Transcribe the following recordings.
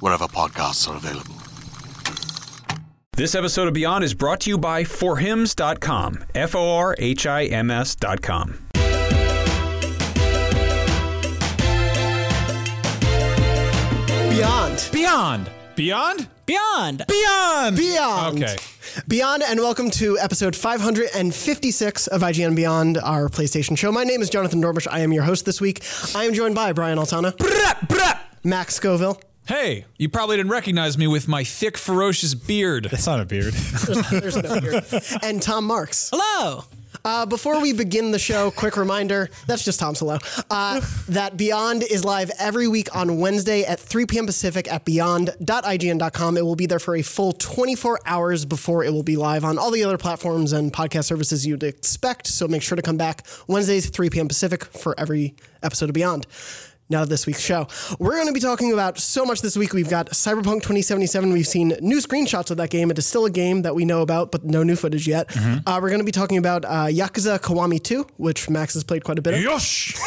wherever podcasts are available. This episode of Beyond is brought to you by forhims.com. F O R H I M S.com. Beyond. Beyond. Beyond? Beyond. Beyond. Beyond. Okay. Beyond, and welcome to episode 556 of IGN Beyond, our PlayStation show. My name is Jonathon Dornbush. I am your host this week. I am joined by Brian Altano, Max Scoville. Hey, you probably didn't recognize me with my thick, ferocious beard. That's not a beard. There's no beard. and Tom Marks. Hello. Uh, before we begin the show, quick reminder that's just Tom Solo. Uh, that Beyond is live every week on Wednesday at 3 p.m. Pacific at beyond.ign.com. It will be there for a full 24 hours before it will be live on all the other platforms and podcast services you'd expect. So make sure to come back Wednesdays, 3 p.m. Pacific for every episode of Beyond. Now this week's show. We're going to be talking about so much this week. We've got Cyberpunk 2077. We've seen new screenshots of that game. It is still a game that we know about, but no new footage yet. Uh, we're going to be talking about uh, Yakuza Kiwami 2, which Max has played quite a bit of. Yosh!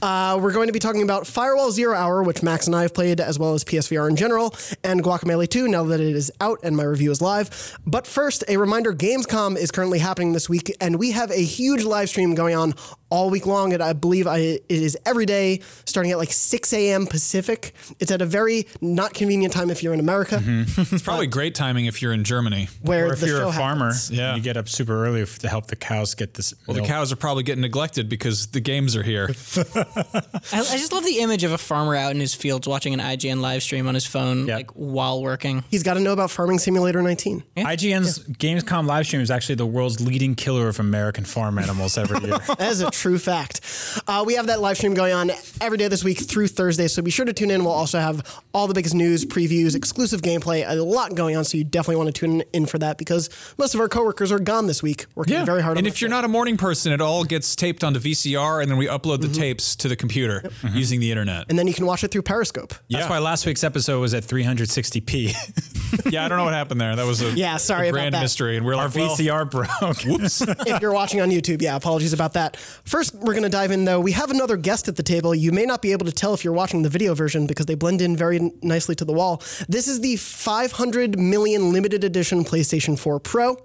Uh, we're going to be talking about Firewall Zero Hour, which Max and I have played, as well as PSVR in general, and Guacamelee 2 now that it is out and my review is live. But first, a reminder Gamescom is currently happening this week, and we have a huge live stream going on all week long. And I believe I, it is every day, starting at like 6 a.m. Pacific. It's at a very not convenient time if you're in America, mm-hmm. It's probably great timing if you're in Germany. where or if you're show a farmer, happens. Yeah. you get up super early to help the cows get this. Well, the cows are probably getting neglected because the games are here. I, I just love the image of a farmer out in his fields watching an IGN live stream on his phone, Yeah. like while working. He's got to know about Farming Simulator 19. IGN's Gamescom live stream is actually the world's leading killer of American farm animals every year. That is a true fact. Uh, we have that live stream going on every day this week through Thursday, so be sure to tune in. We'll also have all the biggest news, previews, exclusive gameplay, a lot going on, so you definitely want to tune in for that because most of our coworkers are gone this week, working very hard And the if you're show. not a morning person, it all gets taped onto VCR, and then we upload the tapes to the computer using the internet. And then you can watch it through Periscope. That's why last week's episode was at 360p. yeah, I don't know what happened there. That was a Yeah, sorry a about grand that. mystery, and we're Our like, well, VCR broke. Whoops. if you're watching on YouTube, yeah, apologies about that. First, we're going to dive in though. We have another guest at the table. You may not be able to tell if you're watching the video version because they blend in very n- nicely to the wall. This is the 500 million limited edition PlayStation 4 Pro.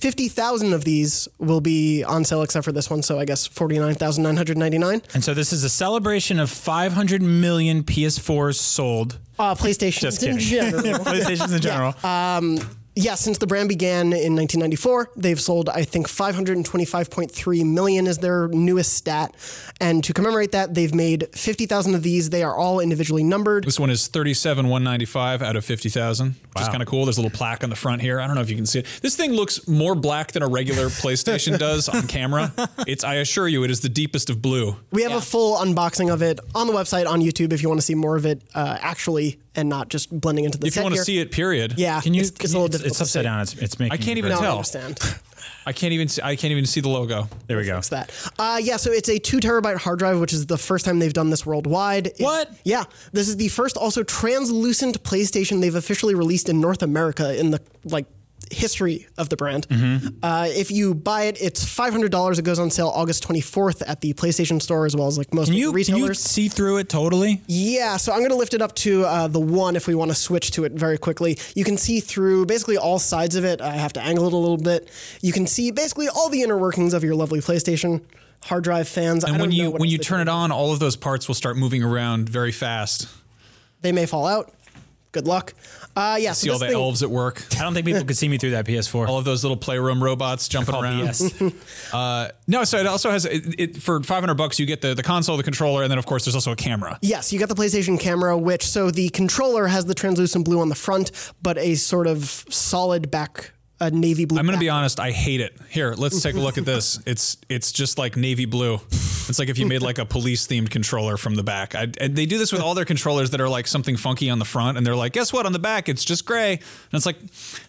50,000 of these will be on sale except for this one, so I guess 49,999. and so this is a celebration of 500 million PS4s sold. Uh, PlayStation Just in kidding. general. PlayStations in general. yeah, since the brand began in 1994, they've sold, I think, 525.3 million is their newest stat. And to commemorate that, they've made 50,000 of these. They are all individually numbered. This one is 37,195 out of 50,000, which is kind of cool. There's a little plaque on the front here. I don't know if you can see it. This thing looks more black than a regular PlayStation does on camera. It's, I assure you, it is the deepest of blue. We have a full unboxing of it on the website on YouTube if you want to see more of it uh, actually and not just blending into the If set you want to see it, period. yeah, Can you? it's, can it's a you- little it's, difficult it's upside see. down. It's, it's making. I can't even No, very- I tell. understand. I can't even see, I can't even see the logo. There we go. It's that. Uh, yeah, so it's a two terabyte hard drive, which is the first time they've done this worldwide. It- What? yeah, this is the first also translucent PlayStation they've officially released in North America in the like history of the brand. Uh, if you buy it, it's five hundred dollars. It goes on sale August twenty fourth at the PlayStation Store as well as like most Can you, can retailers. you see through it totally? Yeah, so I'm going to lift it up to uh, the one if we want to switch to it very quickly. You can see through basically all sides of it. I have to angle it a little bit. You can see basically all the inner workings of your lovely PlayStation. Hard drive fans. I And when you when you turn it on, all of those parts will start moving around very fast. they may fall out. good luck. Uh, yeah, See so all the thing- elves at work. I don't think people could see me through that PS4. All of those little playroom robots jumping around. BS. Uh, no, so it also has it, it, for 500 bucks you get the, the console, the controller, and then of course there's also a camera. Yes, you got the PlayStation camera, which so the controller has the translucent blue on the front, but a sort of solid back, a navy blue. I'm going to be honest, I hate it. Here, let's take a look at this. It's it's just like navy blue. It's like if you made like a police themed controller from the back. I, and they do this with all their controllers that are like something funky on the front, and they're like, guess what? On the back, it's just gray. And it's like,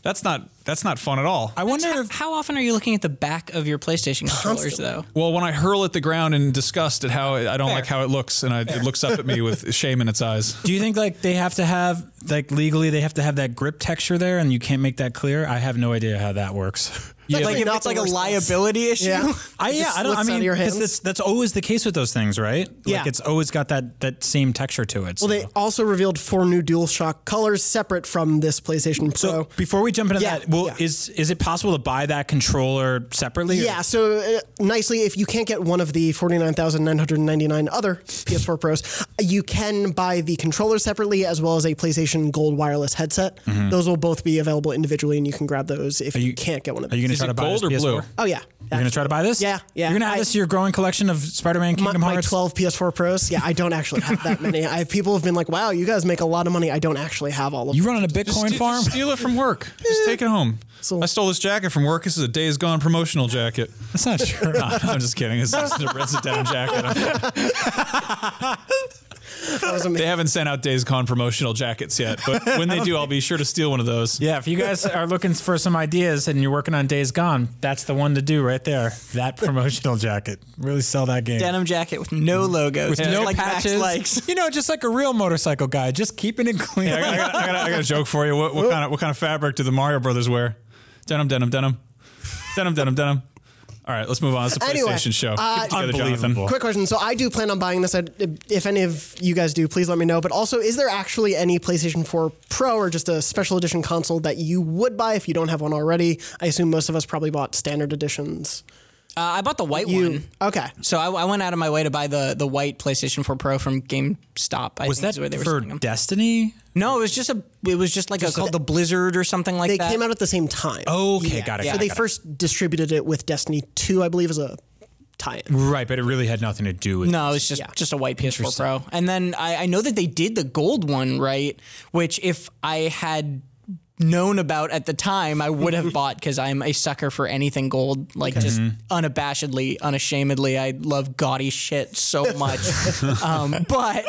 that's not that's not fun at all. I wonder How, if how often are you looking at the back of your PlayStation controllers, though? Well, when I hurl at the ground in disgust at how I don't like how it looks, and I, it looks up at me with shame in its eyes. Do you think like they have to have like legally they have to have that grip texture there and you can't make that clear? I have no idea how that works. Yeah, like if it's like a worst case. liability issue. Yeah. I yeah, I don't. I mean, of your 'cause hands. that's that's always the case with those things, right? Yeah. like it's always got that that same texture to it. Well, they also revealed four new DualShock colors separate from this PlayStation Pro. So before we jump into Yeah, that, well, yeah. is is it possible to buy that controller separately? or- Yeah, so uh, nicely, if you can't get one of the 49,999 other PS4 Pros, you can buy the controller separately as well as a PlayStation Gold wireless headset. Those will both be available individually, and you can grab those if you, you- can't get one of Are you going to Is try it to buy gold this or blue? PS4? oh, yeah. You're going to try to buy this? Yeah, yeah. You're going to add I- this to your growing collection of Spider-Man my, Kingdom my Hearts. 12 PS4 Pros. Yeah, I don't actually have that many. I have people have been like, "Wow, you guys make a lot of money." I don't actually have all of them. You them. running a Just, Bitcoin just farm? steal it from work. Just take it home. So- I stole this jacket from work. This is a Days Gone promotional jacket. That's not true. No, I'm just kidding. It's just a red denim jacket. That was. They haven't sent out Days Gone promotional jackets yet, but when they do, I'll be sure to steal one of those. Yeah, if you guys are looking for some ideas and you're working on Days Gone, that's the one to do right there. That promotional jacket. Really sell that game. Denim jacket with no logo, With just no like patches. likes. You know, just like a real motorcycle guy, just keeping it clean. I got, I, got, I, got, I got a joke for you. What, what kind of what kind of fabric do the Mario Brothers wear? Denim, denim, denim, denim, denim, denim. All right, let's move on. It's a Anyway, PlayStation show. uh, Get together, Jonathon. Unbelievable. Quick question. So I do plan on buying this. I- If any of you guys do, please let me know. But also, is there actually any PlayStation 4 Pro or just a special edition console that you would buy if you don't have one already? I assume most of us probably bought standard editions. Uh, I bought the white You one. okay? So I, I went out of my way to buy the the white PlayStation 4 Pro from GameStop. I Was think that is where they were for selling them. Destiny? No, it was just a. It was just like a, called the Blizzard or something like They that. They came out at the same time. Okay, got it. So got they got it. first distributed it with Destiny 2, I believe, as a tie-in. Right, but it really had nothing to do with No, it's just Yeah. just a white PS4 Pro. And then I, I know that they did the gold one, right? Which if I had known about at the time, I would have bought because I'm a sucker for anything gold. Like just unabashedly, unashamedly, I love gaudy shit so much. um, but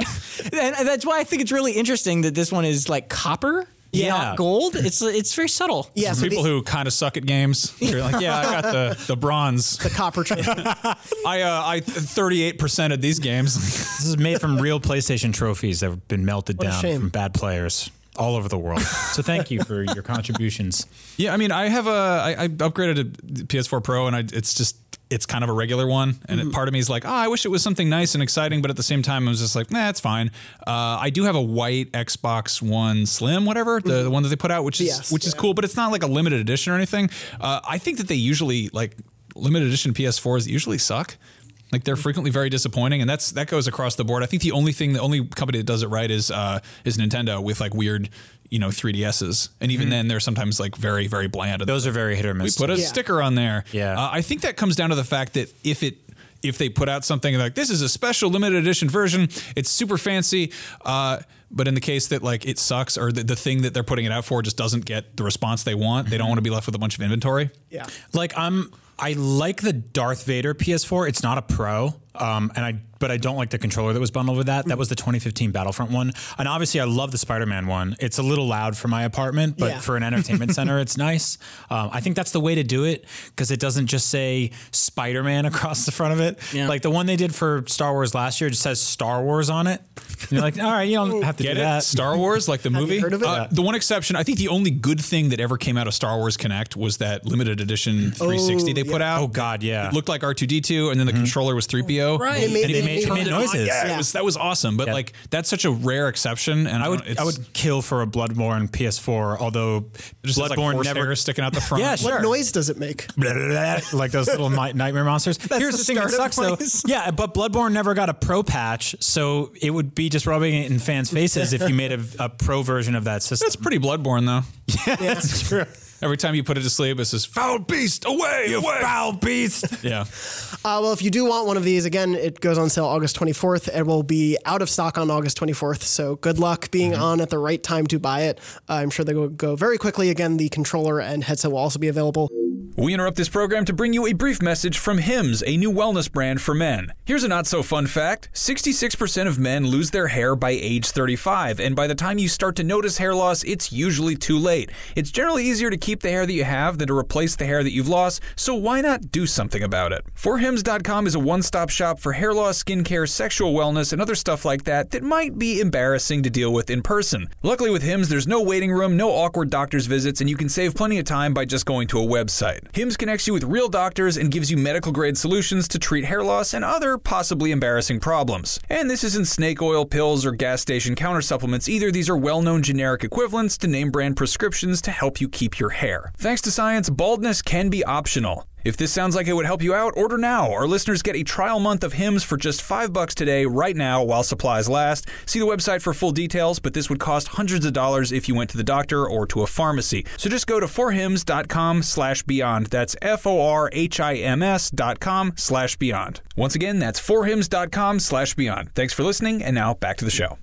and that's why I think it's really interesting that this one is like copper. Yeah. not gold. It's it's very subtle. Yeah, so People the, who kind of suck at games, you're like, yeah, I got the the bronze. the copper trim. I uh, I 38 percent of these games. This is made from real PlayStation trophies that have been melted a down from bad players all over the world. so thank you for your contributions. yeah, I mean, I have a I, I upgraded a PS4 Pro, and I it's just it's kind of a regular one, and Mm-hmm. it, part of me is like, oh, I wish it was something nice and exciting, but at the same time, I was just like, nah, it's fine. Uh, I do have a white Xbox One Slim, whatever the, the one that they put out, which is Yes, which is cool, but it's not like a limited edition or anything. Uh, I think that they usually like limited edition PS4s usually suck. Like they're frequently very disappointing, and that's that goes across the board. I think the only thing, the only company that does it right is uh, is Nintendo with like weird, you know, 3DSs, and even then they're sometimes like very very bland. Those are very hit or miss. we put a Yeah. sticker on there. Yeah. uh, I think that comes down to the fact that if it if they put out something like this is a special limited edition version, it's super fancy. Uh, but in the case that like it sucks or the, the thing that they're putting it out for just doesn't get the response they want, they don't want to be left with a bunch of inventory. Yeah. Like I'm I like the Darth Vader PS4. It's not a pro. Um, and I but I don't like the controller that was bundled with that. That was the 2015 Battlefront one. And obviously I love the Spider-Man one. It's a little loud for my apartment, but Yeah. for an entertainment center, it's nice. Um, I think that's the way to do it because it doesn't just say Spider-Man across the front of it. Yeah. Like the one they did for Star Wars last year just says Star Wars on it. And you're like, all right, you don't have to Get do it? that. Star Wars, like the movie. heard of it? Uh, the one exception, I think the only good thing that ever came out of Star Wars Kinect was that limited edition 360 they put out. Oh, God, yeah. It looked like R2D2, and then the controller was 3PO. Right. It made- it made, made- made noises. Yeah, Yeah. It was, that was awesome. But Yeah. like that's such a rare exception. And I would don't I would kill for a Bloodborne PS4, although just has, like Bloodborne horsehair never sticking out the front. Yeah, What noise does it make? like those little nightmare monsters. Here's the the, thing that startup sucks though. Yeah, but Bloodborne never got a pro patch, so it would be just rubbing it in fans' faces if you made a, a pro version of that system. That's pretty bloodborne though. Yeah, that's true. Every time you put it to sleep, it says "foul beast away, You away." foul beast. Yeah. Uh, well, if you do want one of these, again, it goes on sale August 24th. It will be out of stock on August 24th. So good luck being on at the right time to buy it. Uh, I'm sure they will go very quickly. Again, the controller and headset will also be available. We interrupt this program to bring you a brief message from Hims, a new wellness brand for men. Here's a not so fun fact 66% of men lose their hair by age 35, and by the time you start to notice hair loss, it's usually too late. It's generally easier to keep the hair that you have than to replace the hair that you've lost, so why not do something about it? ForHims.com is a one stop shop for hair loss, skincare, sexual wellness, and other stuff like that that might be embarrassing to deal with in person. Luckily, with Hims, there's no waiting room, no awkward doctor's visits, and you can save plenty of time by just going to a website. Hims connects you with real doctors and gives you medical grade solutions to treat hair loss and other possibly embarrassing problems. And this isn't snake oil pills or gas station counter supplements either. These are well known generic equivalents to name brand prescriptions to help you keep your hair. Thanks to science, baldness can be optional. If this sounds like it would help you out, order now. Our listeners get a trial month of Hims for just 5 bucks today right now while supplies last. See the website for full details, but this would cost hundreds of dollars if you went to the doctor or to a pharmacy. So just go to forhims.com slash beyond. That's F-O-R-H-I-M-S dot com slash beyond. Once again, that's forhims.com slash beyond. Thanks for listening, and now back to the show.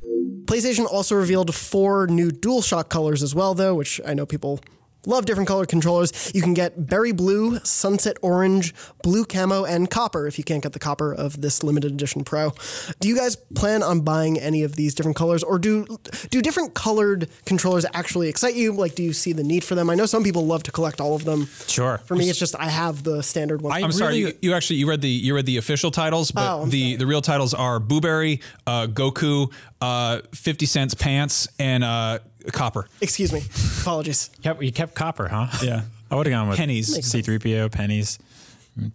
PlayStation also revealed four new DualShock colors as well, though, which I know people love different color controllers. You can get berry blue, sunset orange, blue camo, and copper if you can't get the copper of this limited edition Pro. Do you guys plan on buying any of these different colors, or do do different colored controllers actually excite you? Like, do you see the need for them? I know some people love to collect all of them. Sure. For me, it's just I have the standard one. I'm sorry. You, you actually you read the you read the official titles, but Oh, the sorry. the real titles are Booberry, uh, Goku, uh, Fifty Cents Pants, and uh, Copper. Excuse me. Apologies. Kept, you kept copper, huh? Yeah. I would have gone with Pennies. C3PO, pennies,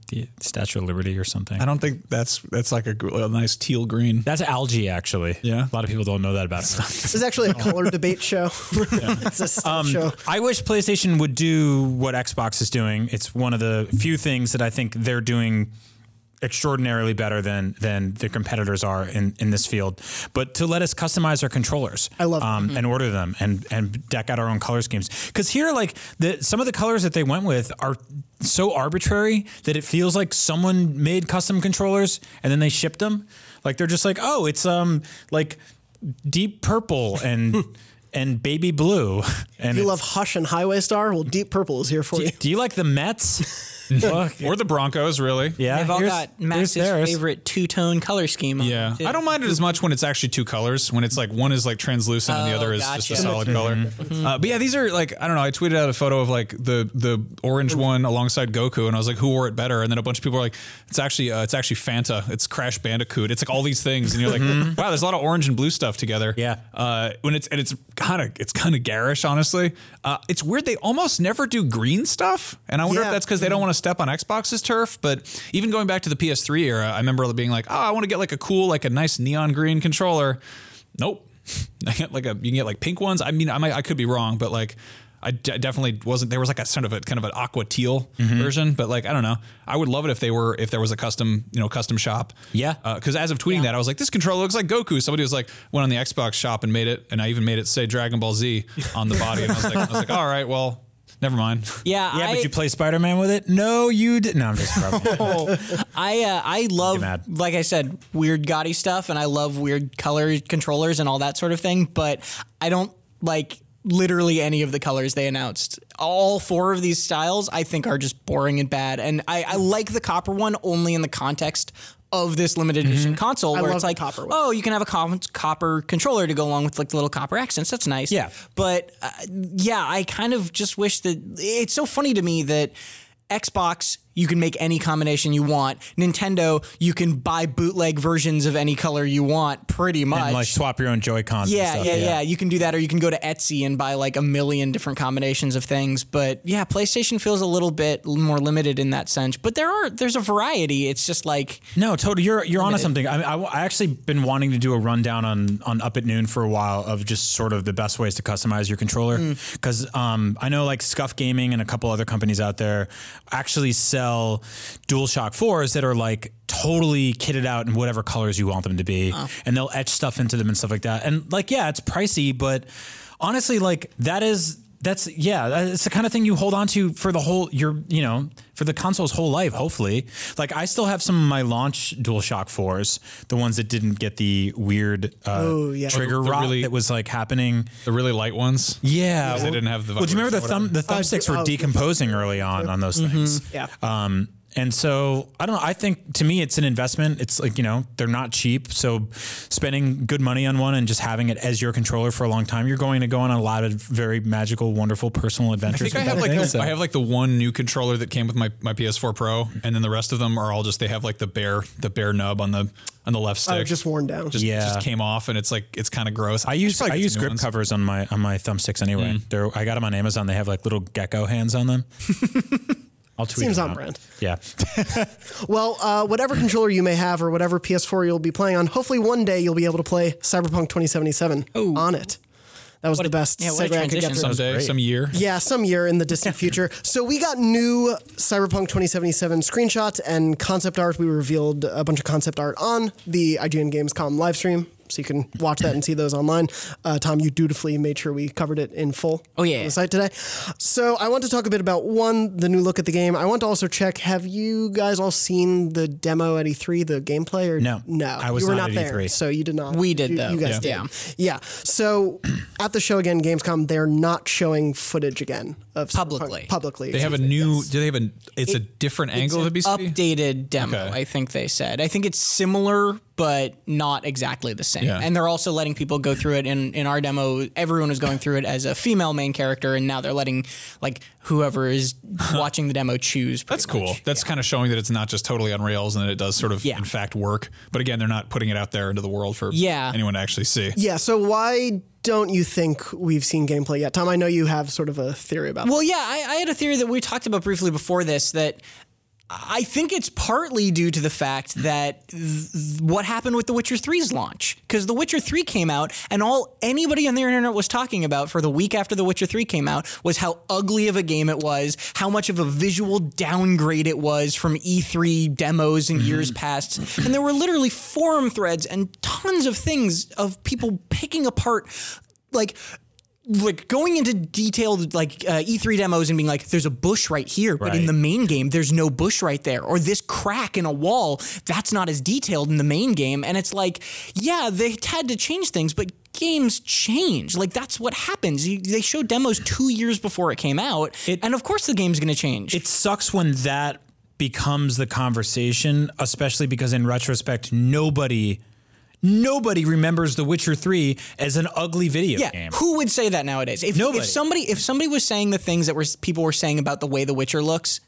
the Statue of Liberty or something. I don't think that's that's like a, a nice teal green. That's algae, actually. Yeah. A lot of people don't know that about it. This is actually a color debate show. it's a stuff um, show. I wish PlayStation would do what Xbox is doing. It's one of the few things that I think they're doing extraordinarily better than than the competitors are in, in this field. But to let us customize our controllers, I love um, and order them and and deck out our own color schemes. Because here, like the some of the colors that they went with are so arbitrary that it feels like someone made custom controllers and then they shipped them. Like they're just like, oh, it's um like deep purple and. And baby blue, and You love Hush and Highway Star? Well, Deep Purple is here for you. do you like the Mets? Look, Or the Broncos, really. yeah, They've all here's- got here's Max's favorite two tone color scheme. Yeah, them. I don't mind it as much when it's actually two colors. When it's like one is like translucent and the Oh, other is just a solid color. Uh, but yeah, these are like I don't know. I tweeted out a photo of like the the orange one alongside Goku, and I was like, who wore it better? And then a bunch of people were like, it's actually uh, it's actually Fanta. It's Crash Bandicoot. It's like all these things, and you're like, wow, there's a lot of orange and blue stuff together. Yeah. Uh, when it's and it's kind of it's kind of garish, honestly. Uh, it's weird they almost never do green stuff, and I wonder Yeah. if that's because they don't want to step on Xbox's turf. But even going back to the PS3 era, I remember being like, oh, I want to get like a cool, like a nice neon green controller. Nope. I get like a you can get like pink ones. I mean, I might I could be wrong, but like. I d- definitely wasn't. There was like a sort of a kind of an aqua teal Mm-hmm. version, but like I don't know. I would love it if they were if there was a custom you know custom shop. Yeah. Because as of tweeting that, I was like, this controller looks like Goku. Somebody was like, went on the Xbox shop and made it, and I even made it say Dragon Ball Z on the body, and I was like, I was like, all right, well, never mind. Yeah, Yeah, I, but you play Spider Man with it? No, you did. No, I'm just probably. I uh, I love, mad. like I said, weird gaudy stuff, and I love weird color controllers and all that sort of thing. But I don't like literally any of the colors they announced. All four of these styles, I think, are just boring and bad. And I, I like the copper one only in the context of this limited edition console, I where it's like, copper oh, you can have a copper controller to go along with like the little copper accents. That's nice. Yeah. But uh, yeah, I kind of just wish that it's so funny to me that Xbox you can make any combination you want. Nintendo, you can buy bootleg versions of any color you want, pretty much. And like swap your own Joy Cons. yeah, and yeah, yeah, You can do that, or you can go to Etsy and buy like a million different combinations of things. But yeah, PlayStation feels a little bit more limited in that sense. But there are there's a variety. It's just like No, totally. You're you're onto something. I, I I actually been wanting to do a rundown on on Up at Noon for a while of just sort of the best ways to customize your controller because um, I know like Scuff Gaming and a couple other companies out there actually sell DualShock fours that are like totally kitted out in whatever colors you want them to be, oh. and they'll etch stuff into them and stuff like that. And like, yeah, it's pricey, but honestly, like that is that's yeah, it's the kind of thing you hold on to for the whole your you know for the console's whole life. Hopefully, like I still have some of my launch DualShock fours, the ones that didn't get the weird uh, Oh, yeah. trigger The- the rot really- that was like happening. The really light ones. Yeah, they didn't have the Well, do you remember the thumb? The thumbsticks oh, were yeah. decomposing early on on those things. Yeah. Um, and so I don't know. I think to me, it's an investment. It's like you know they're not cheap. So spending good money on one and just having it as your controller for a long time, you're going to go on a lot of very magical, wonderful personal adventures. I adventures. think I have like thing, the, so- I have like the one new controller that came with my, my PS4 Pro, and then the rest of them are all just they have like the bare the bare nub on the on the left stick. Oh, just worn down. just, Yeah. just came off, and it's like it's kind of gross. I use Probably I use grip ones. covers on my on my thumbsticks anyway. Mm. They're I got them on Amazon. They have like little gecko hands on them. I'll tweet Seems them on out. brand. Yeah. Well, uh, whatever controller you may have or whatever PS4 you'll be playing on, hopefully one day you'll be able to play Cyberpunk 2077 on it. That was the best yeah, segue I could get transition. through. someday, some year. Yeah, some year in the distant future. So we got new Cyberpunk 2077 screenshots and concept art. We revealed a bunch of concept art on the IGN Gamescom live stream. So you can watch that and see those online. Uh, Tom, you dutifully made sure we covered it in full. Oh, yeah. On the site today. So I want to talk a bit about one, the new look at the game. I want to also check: Have you guys all seen the demo at E3, the gameplay? Or No. no, I was you were not not, at there, E3. so you did not. We did, you, though. You guys Yeah. did. Yeah. So at the show again, Gamescom, they're not showing footage again of Publicly. Publicly, They have a new. yes. Do they have a? It's a different angle to be seen. updated demo. Okay. I think they said. I think it's similar, but not exactly the same. Yeah. And they're also letting people go through it. In in our demo, everyone was going through it as a female main character, and now they're letting like whoever is watching the demo choose. pretty That's cool. much. That's kind of showing that it's not just totally on rails and that it does sort of, Yeah. in fact, work. But again, they're not putting it out there into the world for Yeah. anyone to actually see. Yeah. So why don't you think we've seen gameplay yet, Tom? I know you have sort of a theory about. Well, yeah, I, I had a theory that we talked about briefly before this that I think it's partly due to the fact that th- what happened with The Witcher 3's launch. Because The Witcher 3 came out, and all anybody on the internet was talking about for the week after The Witcher 3 came out was how ugly of a game it was, how much of a visual downgrade it was from E3 demos in years mm-hmm. past. And there were literally forum threads and tons of things of people picking apart like like going into detailed like uh, E3 demos and being like, there's a bush right here, but in the main game, there's no bush right there, or this crack in a wall, that's not as detailed in the main game. And it's like, yeah, they had to change things, but games change. Like that's what happens. You, they show demos two years before it came out, and of course the game's going to change. It sucks when that becomes the conversation, especially because in retrospect, nobody nobody remembers The Witcher 3 as an ugly video yeah, game. who would say that nowadays? If, Nobody. if somebody if somebody was saying the things that were people were saying about the way The Witcher looks.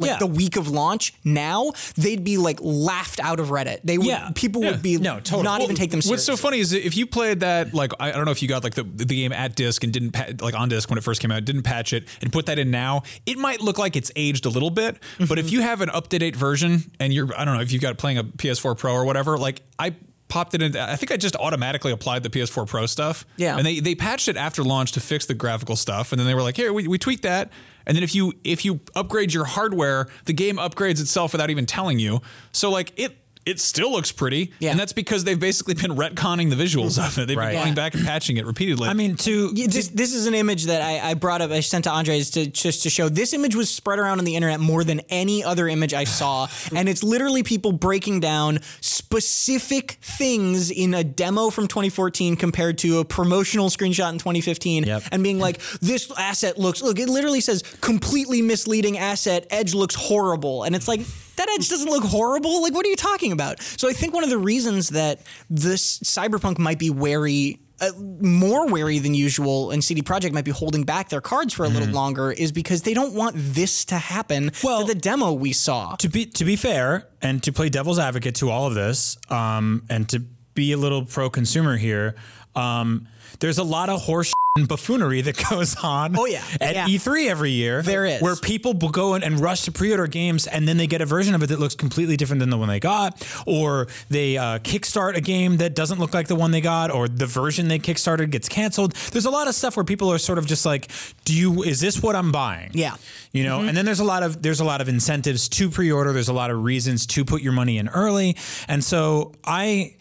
Like Yeah. the week of launch, now they'd be like laughed out of Reddit. They would, Yeah. people Yeah. would be No, totally. not Well, even take them seriously. What's so funny is if you played that, like I don't know if you got like the the game at disc and didn't pa- like on disc when it first came out, didn't patch it and put that in now, it might look like it's aged a little bit. But Mm-hmm. if you have an up to date version and you're I don't know if you've got playing a PS4 Pro or whatever, like I popped it in. I think I just automatically applied the PS4 Pro stuff. Yeah. and they they patched it after launch to fix the graphical stuff, and then they were like, here we, we tweaked that. And then if you if you upgrade your hardware, the game upgrades itself without even telling you. So like it it still looks pretty. Yeah. And that's because they've basically been retconning the visuals of it. They've Right. been going Yeah. back and patching it repeatedly. I mean, to Yeah, this, this is an image that I, I brought up. I sent to Andres to just to show. This image was spread around on the internet more than any other image I saw, and it's literally people breaking down specific things in a demo from 2014 compared to a promotional screenshot in 2015, Yep. and being like, "This asset looks look." It literally says completely misleading asset. Edge looks horrible, and it's like. That edge doesn't look horrible. Like, what are you talking about? So, I think one of the reasons that this cyberpunk might be wary uh, more wary than usual, and CD Projekt might be holding back their cards for a little longer, is because they don't want this to happen Well- to the demo we saw. to be to be fair and to play devil's advocate to all of this, um, and to be a little pro consumer here, um, there's a lot of horse buffoonery that goes on. Oh, yeah. at Yeah. E3 every year. There is. where people will go in and rush to pre-order games, and then they get a version of it that looks completely different than the one they got, or they uh, kickstart a game that doesn't look like the one they got, or the version they kickstarted gets canceled. There's a lot of stuff where people are sort of just like, "Do you? Is this what I'm buying?" Yeah. you know and then there's a lot of there's a lot of incentives to pre-order there's a lot of reasons to put your money in early and so i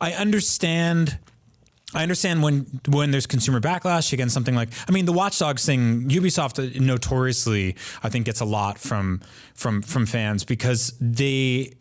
i understand I understand when when there's consumer backlash against something like I mean the Watch Dogs thing Ubisoft notoriously I think gets a lot from from from fans because they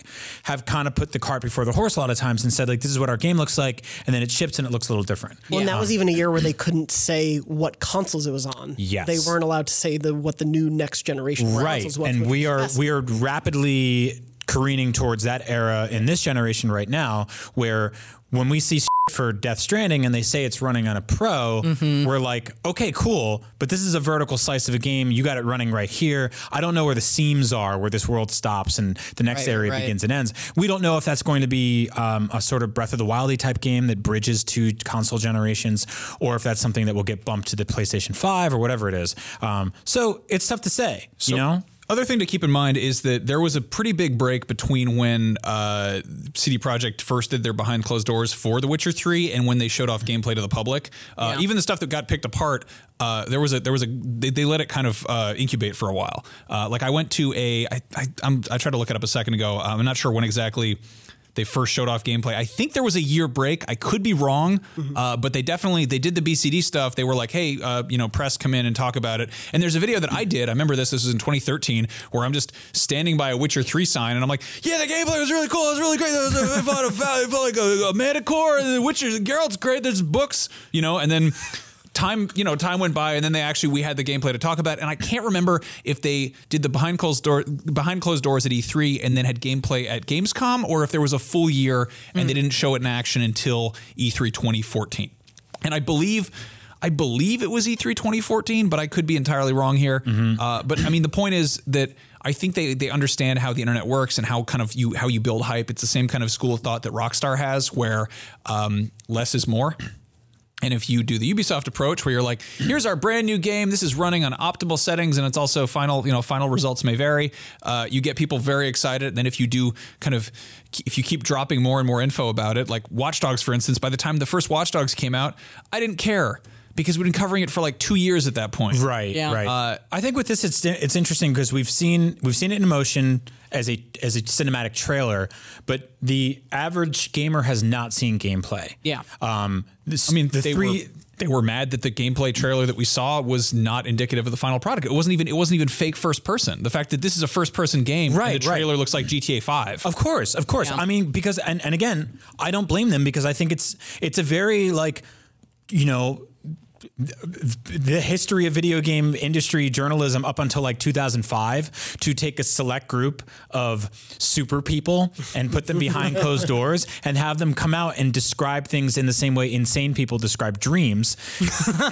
have kind of put the cart before the horse a lot of times and said like this is what our game looks like and then it ships and it looks a little different. Well, and that was even a year where they couldn't say what consoles it was on. Yes. they weren't allowed to say the what the new next generation right consoles was. and we are we are rapidly careening towards that era in this generation right now where when we see for Death Stranding and they say it's running on a pro, Mm-hmm. we're like, okay, cool, but this is a vertical slice of a game. You got it running right here. I don't know where the seams are, where this world stops and the next Right, area right. begins and ends. We don't know if that's going to be um, a sort of Breath of the Wildy type game that bridges two console generations, or if that's something that will get bumped to the PlayStation Five or whatever it is. Um, so it's tough to say, you know. Other thing to keep in mind is that there was a pretty big break between when uh, CD Projekt first did their behind closed doors for The Witcher Three and when they showed off gameplay to the public. Uh, Yeah. Even the stuff that got picked apart, uh, there was a there was a they, they let it kind of uh, incubate for a while. Uh, like I went to a I I, I'm, I tried to look it up a second ago. I'm not sure when exactly they first showed off gameplay. I think there was a year break. I could be wrong, uh, but they definitely they did the BCD stuff. They were like, hey, uh, you know, press come in and talk about it. And there's a video that I did. I remember this. This was in 2013, where I'm just standing by a Witcher 3 sign, and I'm like, yeah, the gameplay was really cool. It was really great. There was a- a, I felt like a, a Manticore, and the Witcher, Geralt's great. There's books, you know, and then time you know time went by and then they actually we had the gameplay to talk about. And I can't remember if they did the behind closed door behind closed doors at E3 and then had gameplay at Gamescom or if there was a full year and they didn't show it in action until E E3 2014 and I believe I believe it was E E3 2014 but I could be entirely wrong here. Uh, but I mean the point is that I think they they understand how the internet works and how kind of you how you build hype. It's the same kind of school of thought that Rockstar has where um, less is more and if you do the Ubisoft approach, where you're like, "Here's our brand new game. This is running on optimal settings, and it's also final. You know, final results may vary." Uh, you get people very excited. And then if you do kind of, if you keep dropping more and more info about it, like Watch Dogs, for instance, by the time the first Watch Dogs came out, I didn't care because we've been covering it for like two years at that point. Right, Yeah. right. Uh, I think with this, it's it's interesting because we've seen we've seen it in motion as a as a cinematic trailer, but the average gamer has not seen gameplay. Yeah. Um, this, I mean, the they three. were they were mad that the gameplay trailer that we saw was not indicative of the final product. It wasn't even it wasn't even fake first person. The fact that this is a first person game, Right, and the right. trailer looks like GTA Five. Of course, of course. Yeah. I mean, because and, and again, I don't blame them because I think it's it's a very like, you know, the history of video game industry journalism up until like 2005 to take a select group of super people and put them behind closed doors and have them come out and describe things in the same way insane people describe dreams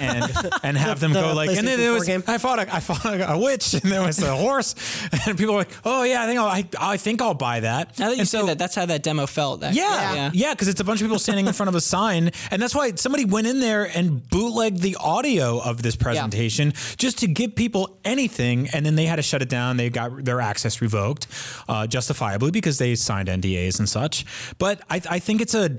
and and have them The go like and then there 4 was game? I fought a, I fought a, a witch and there was a horse and people were like oh yeah I think I'll, I, I think I'll buy that Now that you and say that, that's how that demo felt. That, yeah, yeah, because it's a bunch of people standing in front of a sign, and that's why somebody went in there and bootlegged the audio of this presentation just to give people anything, and then they had to shut it down. They got their access revoked, uh, justifiably because they signed NDAs and such. But I, I think it's a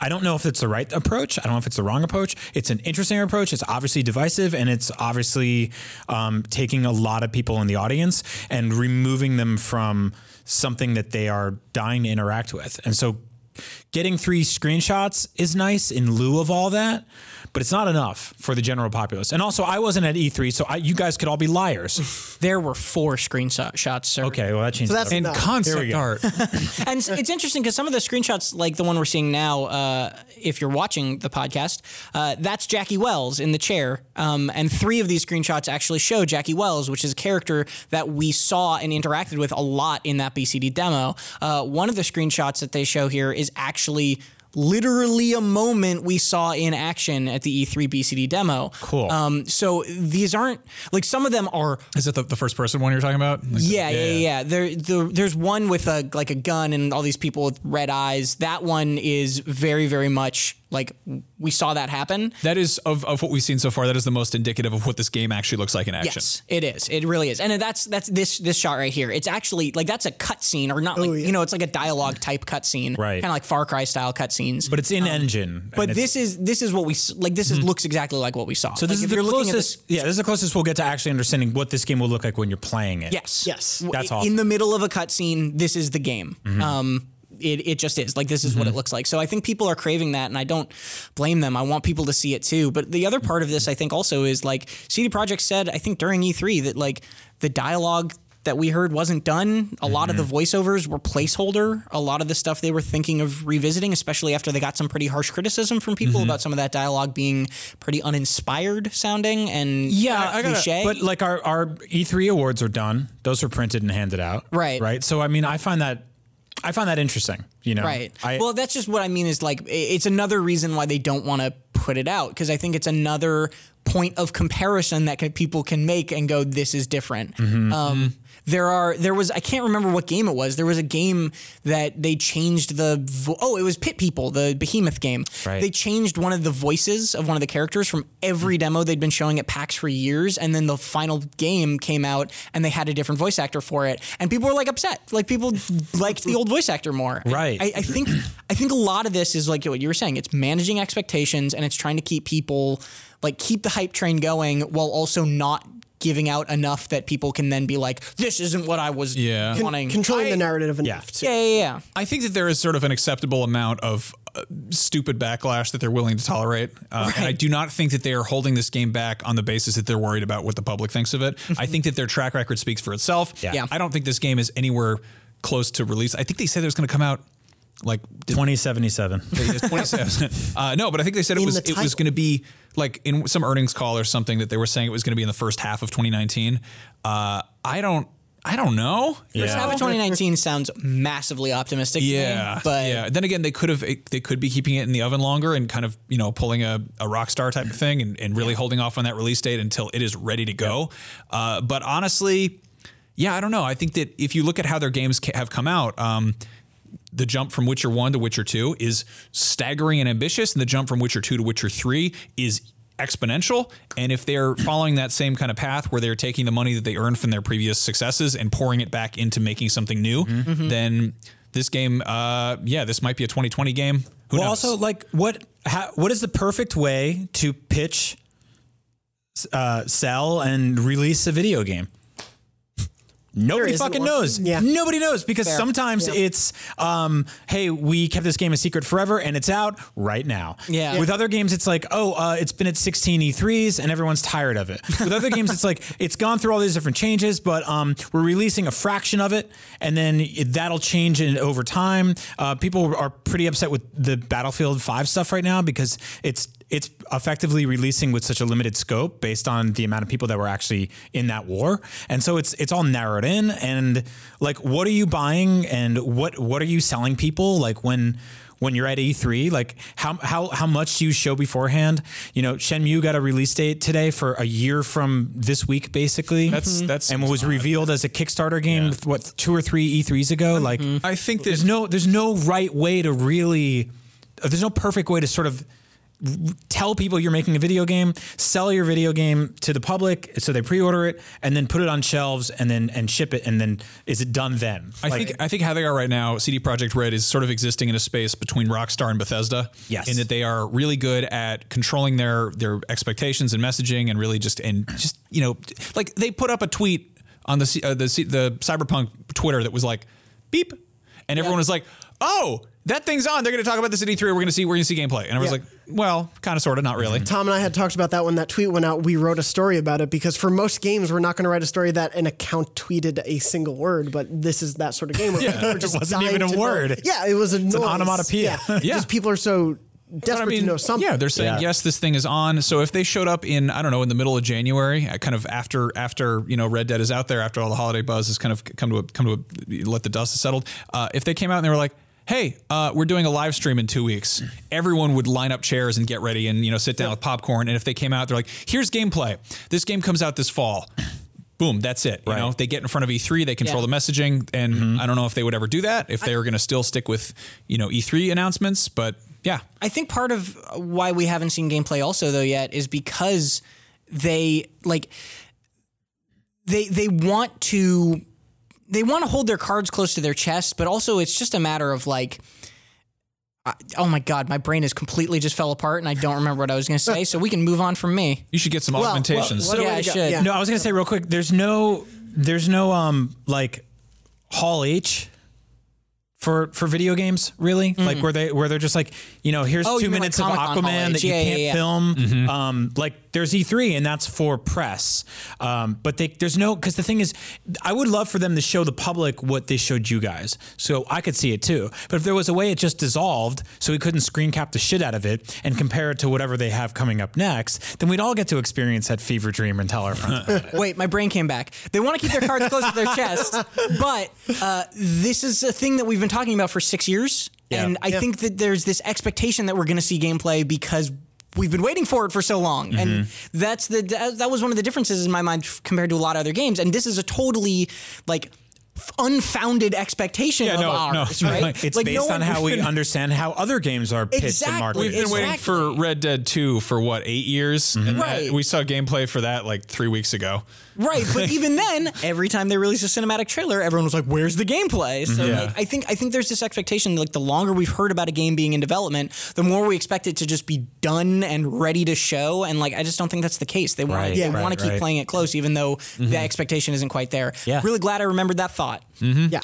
I don't know if it's the right approach. I don't know if it's the wrong approach. It's an interesting approach. It's obviously divisive and it's obviously um, taking a lot of people in the audience and removing them from something that they are dying to interact with. And so getting three screenshots is nice in lieu of all that, but it's not enough for the general populace. And also, I wasn't at E3, so I, you guys could all be liars. There were four screenshots, sir. Okay, well, that changes. So that's it. and enough. There we concept go. art. and it's, it's interesting because some of the screenshots, like the one we're seeing now, uh, if you're watching the podcast, uh, that's Jackie Wells in the chair. Um, and three of these screenshots actually show Jackie Wells, which is a character that we saw and interacted with a lot in that BCD demo. Uh, one of the screenshots that they show here is actually literally a moment we saw in action at the E3 BCD demo. Cool. Um, so these aren't like some of them are Is it the, the first person one you're talking about? Like the- yeah, yeah, yeah. There, there, there's one with a like a gun and all these people with red eyes. That one is very, very much like we saw that happen. That is of, of what we've seen so far. That is the most indicative of what this game actually looks like in action. Yes, it is. It really is, and that's that's this this shot right here. It's actually like that's a cutscene, or not oh, like yeah. you know, it's like a dialogue type cutscene, Right. Kind of like Far Cry style cutscenes. But it's in um, engine. but this is this is what we like. This is mm-hmm. looks exactly like what we saw. So this like is the closest. yeah, this is the closest we'll get to actually understanding what this game will look like when you're playing it. Yes. Yes. W- That's In awesome. the middle of a cutscene, this is the game. Mm-hmm. Um, it, it just is like this is what Mm-hmm. it looks like. So I think people are craving that, and I don't blame them. I want people to see it too. But the other part of this, I think, also is like CD Projekt said, I think during E3 that like the dialogue that we heard wasn't done. A lot of the Mm-hmm. voiceovers were placeholder. A lot of the stuff they were thinking of revisiting, especially after they got some pretty harsh criticism from people Mm-hmm. about some of that dialogue being pretty uninspired sounding and Yeah, I gotta, cliche. but like our, our E3 awards are done; those were printed and handed out. Right. right. So I mean, I find that I find that interesting. You know, Right. I, well, that's just what I mean is like it's another reason why they don't want to put it out because I think it's another point of comparison that can, people can make and go, this is different. Mm-hmm. Um, there are there was I can't remember what game it was. There was a game that they changed the vo- oh it was Pit People the Behemoth game. Right. They changed one of the voices of one of the characters from every demo they'd been showing at PAX for years, and then the final game came out and they had a different voice actor for it, and people were like upset. Like people liked the old voice actor more. Right. I, I think I think a lot of this is like what you were saying. It's managing expectations and it's trying to keep people like keep the hype train going while also not giving out enough that people can then be like, this isn't what I was Yeah. Con- wanting. Controlling I- the narrative Yeah. enough. too. yeah, yeah, yeah. I think that there is sort of an acceptable amount of uh, stupid backlash that they're willing to tolerate. Uh, And I do not think that they are holding this game back on the basis that they're worried about what the public thinks of it. I think that their track record speaks for itself. Yeah. I don't think this game is anywhere close to release. I think they said it was going to come out like 2077. it's 27. uh, no, but I think they said it In was the it was going to be like in some earnings call or something that they were saying it was going to be in the first half of 2019. Uh, I don't I don't know. First half of 2019 sounds massively optimistic. to me, Yeah, but yeah. Then again, they could have they could be keeping it in the oven longer and kind of you know pulling a, a rock star type of thing and, and really holding off on that release date until it is ready to go. Uh, but honestly, yeah, I don't know. I think that if you look at how their games ca- have come out. Um, the jump from Witcher 1 to Witcher 2 is staggering and ambitious, and the jump from Witcher 2 to Witcher 3 is exponential. And if they're following that same kind of path where they're taking the money that they earned from their previous successes and pouring it back into making something new, then this game, uh, yeah, this might be a 2020 game. Who well, knows? also like what how, what is the perfect way to pitch, uh, sell, and release a video game? Nobody fucking knows. Yeah. Nobody knows because Fair. sometimes Yeah. it's, um, hey, we kept this game a secret forever and it's out right now. Yeah. With other games, it's like, oh, uh, it's been at 16 E3s and everyone's tired of it. With other games, it's like, it's gone through all these different changes, but um, we're releasing a fraction of it and then it- that'll change in, over time. Uh, people are pretty upset with the Battlefield 5 stuff right now because it's it's effectively releasing with such a limited scope based on the amount of people that were actually in that war. And so it's it's all narrowed in and like what are you buying and what what are you selling people like when when you're at E3 like how how how much do you show beforehand? You know, Shenmue got a release date today for a year from this week basically. That's- mm-hmm. that's and was revealed as a Kickstarter game Yeah. what two or 3 E3s ago mm-hmm. like I think that there's no there's no right way to really there's no perfect way to sort of r- tell people you're making a video game sell your video game to the public so they pre-order it and then put it on shelves and then and ship it and then is it done then I Like, think I think how they are right now, CD Projekt Red is sort of existing in a space between Rockstar and Bethesda. Yes. in that they are really good at controlling their their expectations and messaging, and really just and just you know, like they put up a tweet on the uh, the the Cyberpunk Twitter that was like, beep, and everyone was like, oh. That thing's on. They're going to talk about this at E3. We're going to see. We're going to see gameplay. And I was Yeah. like, "Well, kind of, sort of, not really." Tom and I had talked about that when that tweet went out. We wrote a story about it because for most games, we're not going to write a story that an account tweeted a single word, but this is that sort of game. Where people are just It wasn't dying even a to know- word. Yeah, it was a an noise. onomatopoeia. Yeah, Yeah. just people are so desperate to know something. Yeah, they're saying Yeah. yes, this thing is on. So if they showed up in I don't know in the middle of January, uh, kind of after after you know Red Dead is out there, after all the holiday buzz has kind of come to a, come to a, let the dust has settled. Uh, if they came out and they were like, hey, uh, we're doing a live stream in two weeks. Everyone would line up chairs and get ready and you know sit down with popcorn. And if they came out, they're like, here's gameplay. This game comes out this fall. Boom, that's it. You know, they get in front of E3, they control Yeah. the messaging, and I don't know if they would ever do that. If they were going to still stick with you know E3 announcements, but yeah, I think part of why we haven't seen gameplay also though yet is because they like they they want to they want to hold their cards close to their chest, but also it's just a matter of like I- oh my god, my brain is completely just fell apart and I don't remember what I was going to say, so we can move on from me. you should get some well, augmentations. what do Yeah, I got? should. Yeah. No, I was gonna say real quick. There's no, there's no um like Hall H for for video games really like where they where they're just like you know here's Oh, two minutes like of Aquaman H. that you Yeah, yeah, can't yeah. film um like there's E3 and that's for press um but they there's no because the thing is I would love for them to show the public what they showed you guys so I could see it too but if there was a way it just dissolved so we couldn't screen cap the shit out of it and compare it to whatever they have coming up next then we'd all get to experience that fever dream and tell our friends about it. Wait, my brain came back. They want to keep their cards close to their chest, but uh, this is a thing that we've been talking about for six years, and I think that there's this expectation that we're going to see gameplay because. We've been waiting for it for so long, and mm-hmm. that's the that was one of the differences in my mind compared to a lot of other games. And this is a totally like f- unfounded expectation Yeah, of no, no, ours, no. right? It's like based on how we understand how other games are pitched Exactly. and marketed. We've been waiting for Red Dead 2 for what, eight years? Mm-hmm. And that- Right. we saw gameplay for that like three weeks ago. Right, but even then, every time they released a cinematic trailer, everyone was like, "Where's the gameplay?" So mm-hmm. Yeah. like, I think I think there's this expectation like the longer we've heard about a game being in development, the more we expect it to just be done and ready to show. And like, I just don't think that's the case. They want Right, to yeah, they want right, to keep right. playing it close, even though the mm-hmm. expectation isn't quite there. Yeah. really glad I remembered that thought. Yeah.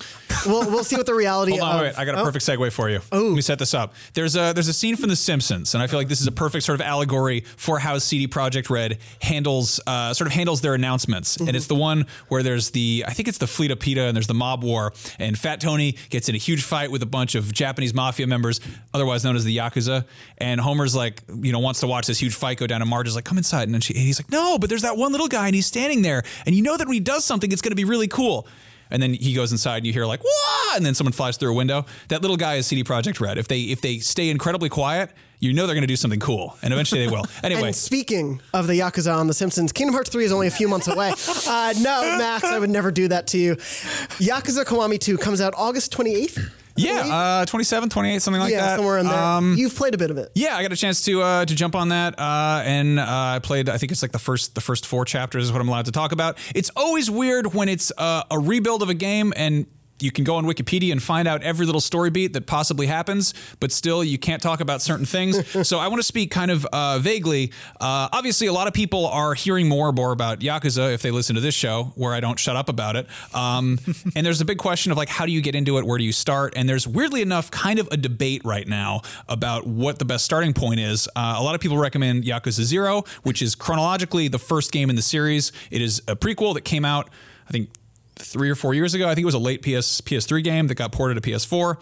We'll, we'll see what the reality Hold on, of. wait, I got a perfect segue for you. Let me set this up. There's a there's a scene from The Simpsons, and I feel like this is a perfect sort of allegory for how CD Projekt Red handles uh, sort of handles their announcements. And it's the one where there's the I think it's the Fleet of PETA and there's the mob war, and Fat Tony gets in a huge fight with a bunch of Japanese mafia members, otherwise known as the Yakuza. And Homer's like, you know, wants to watch this huge fight go down, and Marge is like, come inside, and then she and he's like, no, but there's that one little guy, and he's standing there, and you know that when he does something, it's going to be really cool. And then he goes inside and you hear like wah, and then someone flies through a window. That little guy is CD Projekt Red. If they if they stay incredibly quiet, you know they're going to do something cool, and eventually they will. Anyway, And speaking of the Yakuza on The Simpsons, Kingdom Hearts 3 is only a few months away. Uh, no, Max, I would never do that to you. Yakuza Kiwami 2 comes out August 28th. Yeah, uh, 27, 28, something like yeah, that. somewhere in there. Um, You've played a bit of it. yeah, I got a chance to uh, to jump on that, uh, and uh, I played. I think it's like the first the first four chapters is what I'm allowed to talk about. It's always weird when it's uh, a rebuild of a game and. You can go on Wikipedia and find out every little story beat that possibly happens, but still you can't talk about certain things. so I want to speak kind of uh, vaguely. Uh, obviously, a lot of people are hearing more and more about Yakuza if they listen to this show, where I don't shut up about it. Um, and there's a big question of like, how do you get into it? Where do you start? And there's weirdly enough kind of a debate right now about what the best starting point is. Uh, a lot of people recommend Yakuza Zero, which is chronologically the first game in the series. It is a prequel that came out, I think, three or four years ago. I think it was a late PS PS3 game that got ported to PS4.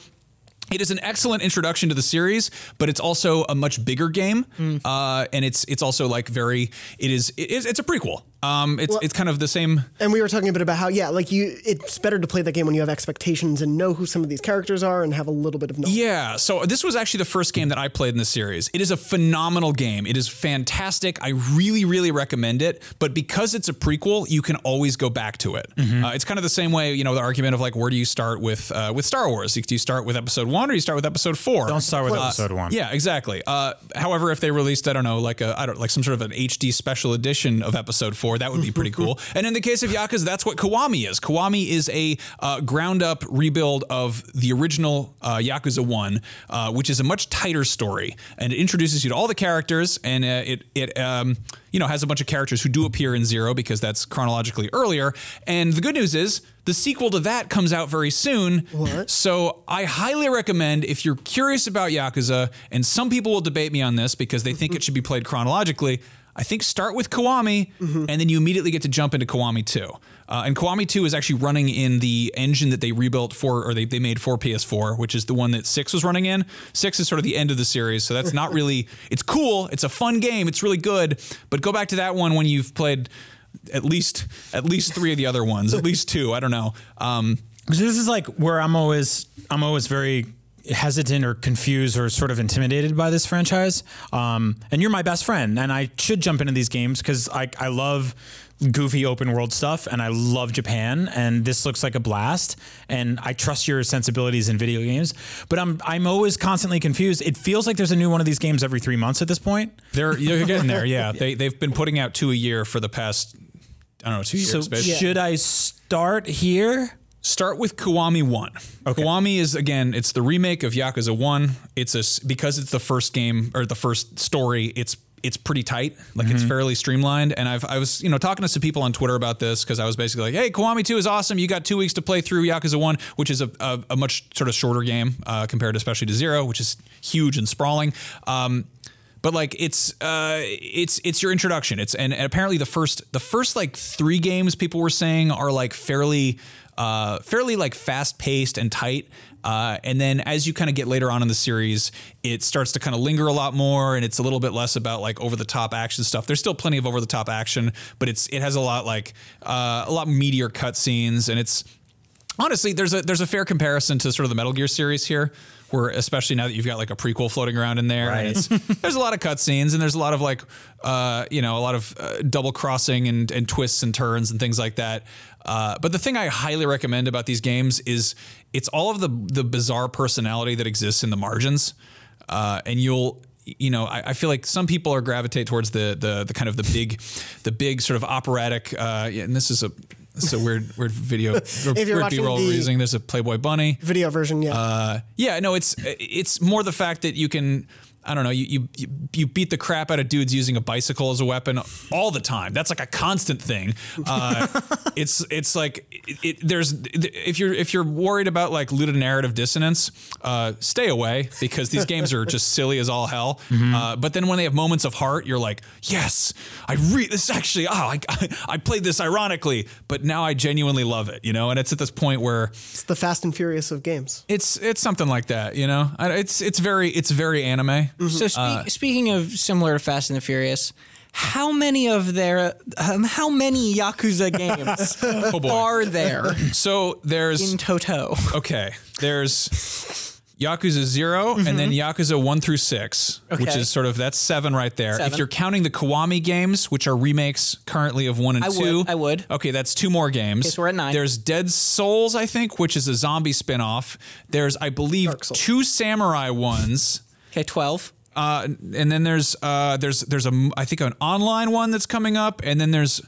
It is an excellent introduction to the series, but it's also a much bigger game, uh, and it's it's also like very it is it is it's a prequel. Um, it's it's kind of the same. And we were talking a bit about how, yeah, like you, it's better to play that game when you have expectations and know who some of these characters are and have a little bit of knowledge. Yeah, so this was actually the first game that I played in the series. It is a phenomenal game. It is fantastic. I really, really recommend it. But because it's a prequel, you can always go back to it. Uh, it's kind of the same way, you know, the argument of like, where do you start with uh, with Star Wars? Do you start with Episode One or do you start with Episode Four? Don't start with episode one. Yeah, exactly. Uh, however, if they released, I don't know, like a, I don't like some sort of an HD special edition of Episode Four, that would be pretty cool. And in the case of Yakuza, that's what Kiwami is. Kiwami is a uh, ground up rebuild of the original uh, Yakuza One, uh, which is a much tighter story, and it introduces you to all the characters, and uh, it it um, you know has a bunch of characters who do appear in Zero because that's chronologically earlier. And the good news is. The sequel to that comes out very soon. What? So I highly recommend if you're curious about Yakuza, and some people will debate me on this because they think it should be played chronologically. I think start with Kiwami, and then you immediately get to jump into Kiwami 2. Uh, and Kiwami 2 is actually running in the engine that they rebuilt for, or they, they made for PS4, which is the one that 6 was running in. 6 is sort of the end of the series, so that's not really, it's cool, it's a fun game, it's really good, but go back to that one when you've played at least at least three of the other ones, at least two, I don't know. Um, this is like where I'm always I'm always very hesitant or confused or sort of intimidated by this franchise. Um, and you're my best friend, and I should jump into these games because I, I love goofy open world stuff and I love Japan and this looks like a blast and I trust your sensibilities in video games but I'm I'm always constantly confused it feels like there's a new one of these games every 3 months at this point They're you're getting there. Yeah, they they've been putting out two a year for the past I don't know two years. so should I start here Start with Kiwami One. Kiwami is again, it's the remake of Yakuza One. It's a because it's the first game or the first story. It's it's pretty tight, like it's fairly streamlined. And I've I was you know talking to some people on Twitter about this because I was basically like, hey, Kiwami Two is awesome. You got two weeks to play through Yakuza One, which is a, a, a much sort of shorter game uh, compared especially to Zero, which is huge and sprawling. Um, but like it's uh it's it's your introduction it's and, and apparently the first the first like three games people were saying are like fairly uh fairly like fast paced and tight uh, and then as you kind of get later on in the series, it starts to kind of linger a lot more, and it's a little bit less about like over the top action stuff. There's still plenty of over the top action, but it's it has a lot like uh, a lot meatier cutscenes, and it's honestly there's a there's a fair comparison to sort of the Metal Gear series here, where especially now that you've got like a prequel floating around in there, and it's there's a lot of cutscenes and there's a lot of like uh, you know a lot of uh, double crossing and and twists and turns and things like that. Uh, but the thing I highly recommend about these games is it's all of the the bizarre personality that exists in the margins, uh, and you'll you know, I, I feel like some people are gravitate towards the the the kind of the big, the big sort of operatic. Uh, and this is a is a weird weird video. weird you're watching B-roll the- using. There's a Playboy bunny. Video version, yeah. Uh, yeah, no, it's it's more the fact that you can. I don't know. You, you you you beat the crap out of dudes using a bicycle as a weapon all the time. That's like a constant thing. Uh, it's it's like it, it, there's if you're if you're worried about like ludonarrative dissonance, uh, stay away because these games are just silly as all hell. Uh, but then when they have moments of heart, you're like, yes, I re this actually. Oh, I I played this ironically, but now I genuinely love it. You know, and it's at this point where it's the Fast and Furious of games. it's it's something like that, you know. It's it's very it's very anime. So spe- speaking of similar to Fast and the Furious, how many of their um, how many Yakuza games Oh are there So there's in toto? okay. There's Yakuza 0 and then Yakuza one through six, which Mm-hmm. Is sort of that's seven right there. If you're counting the Kiwami games, which are remakes currently of one and I would, two, I would. Okay, that's two more games. Okay, so we're at nine. There's Dead Souls, I think, which is a zombie spin-off. There's, I believe, two samurai ones. Okay, twelve. Uh, and then there's uh, there's there's a I think an online one that's coming up, and then there's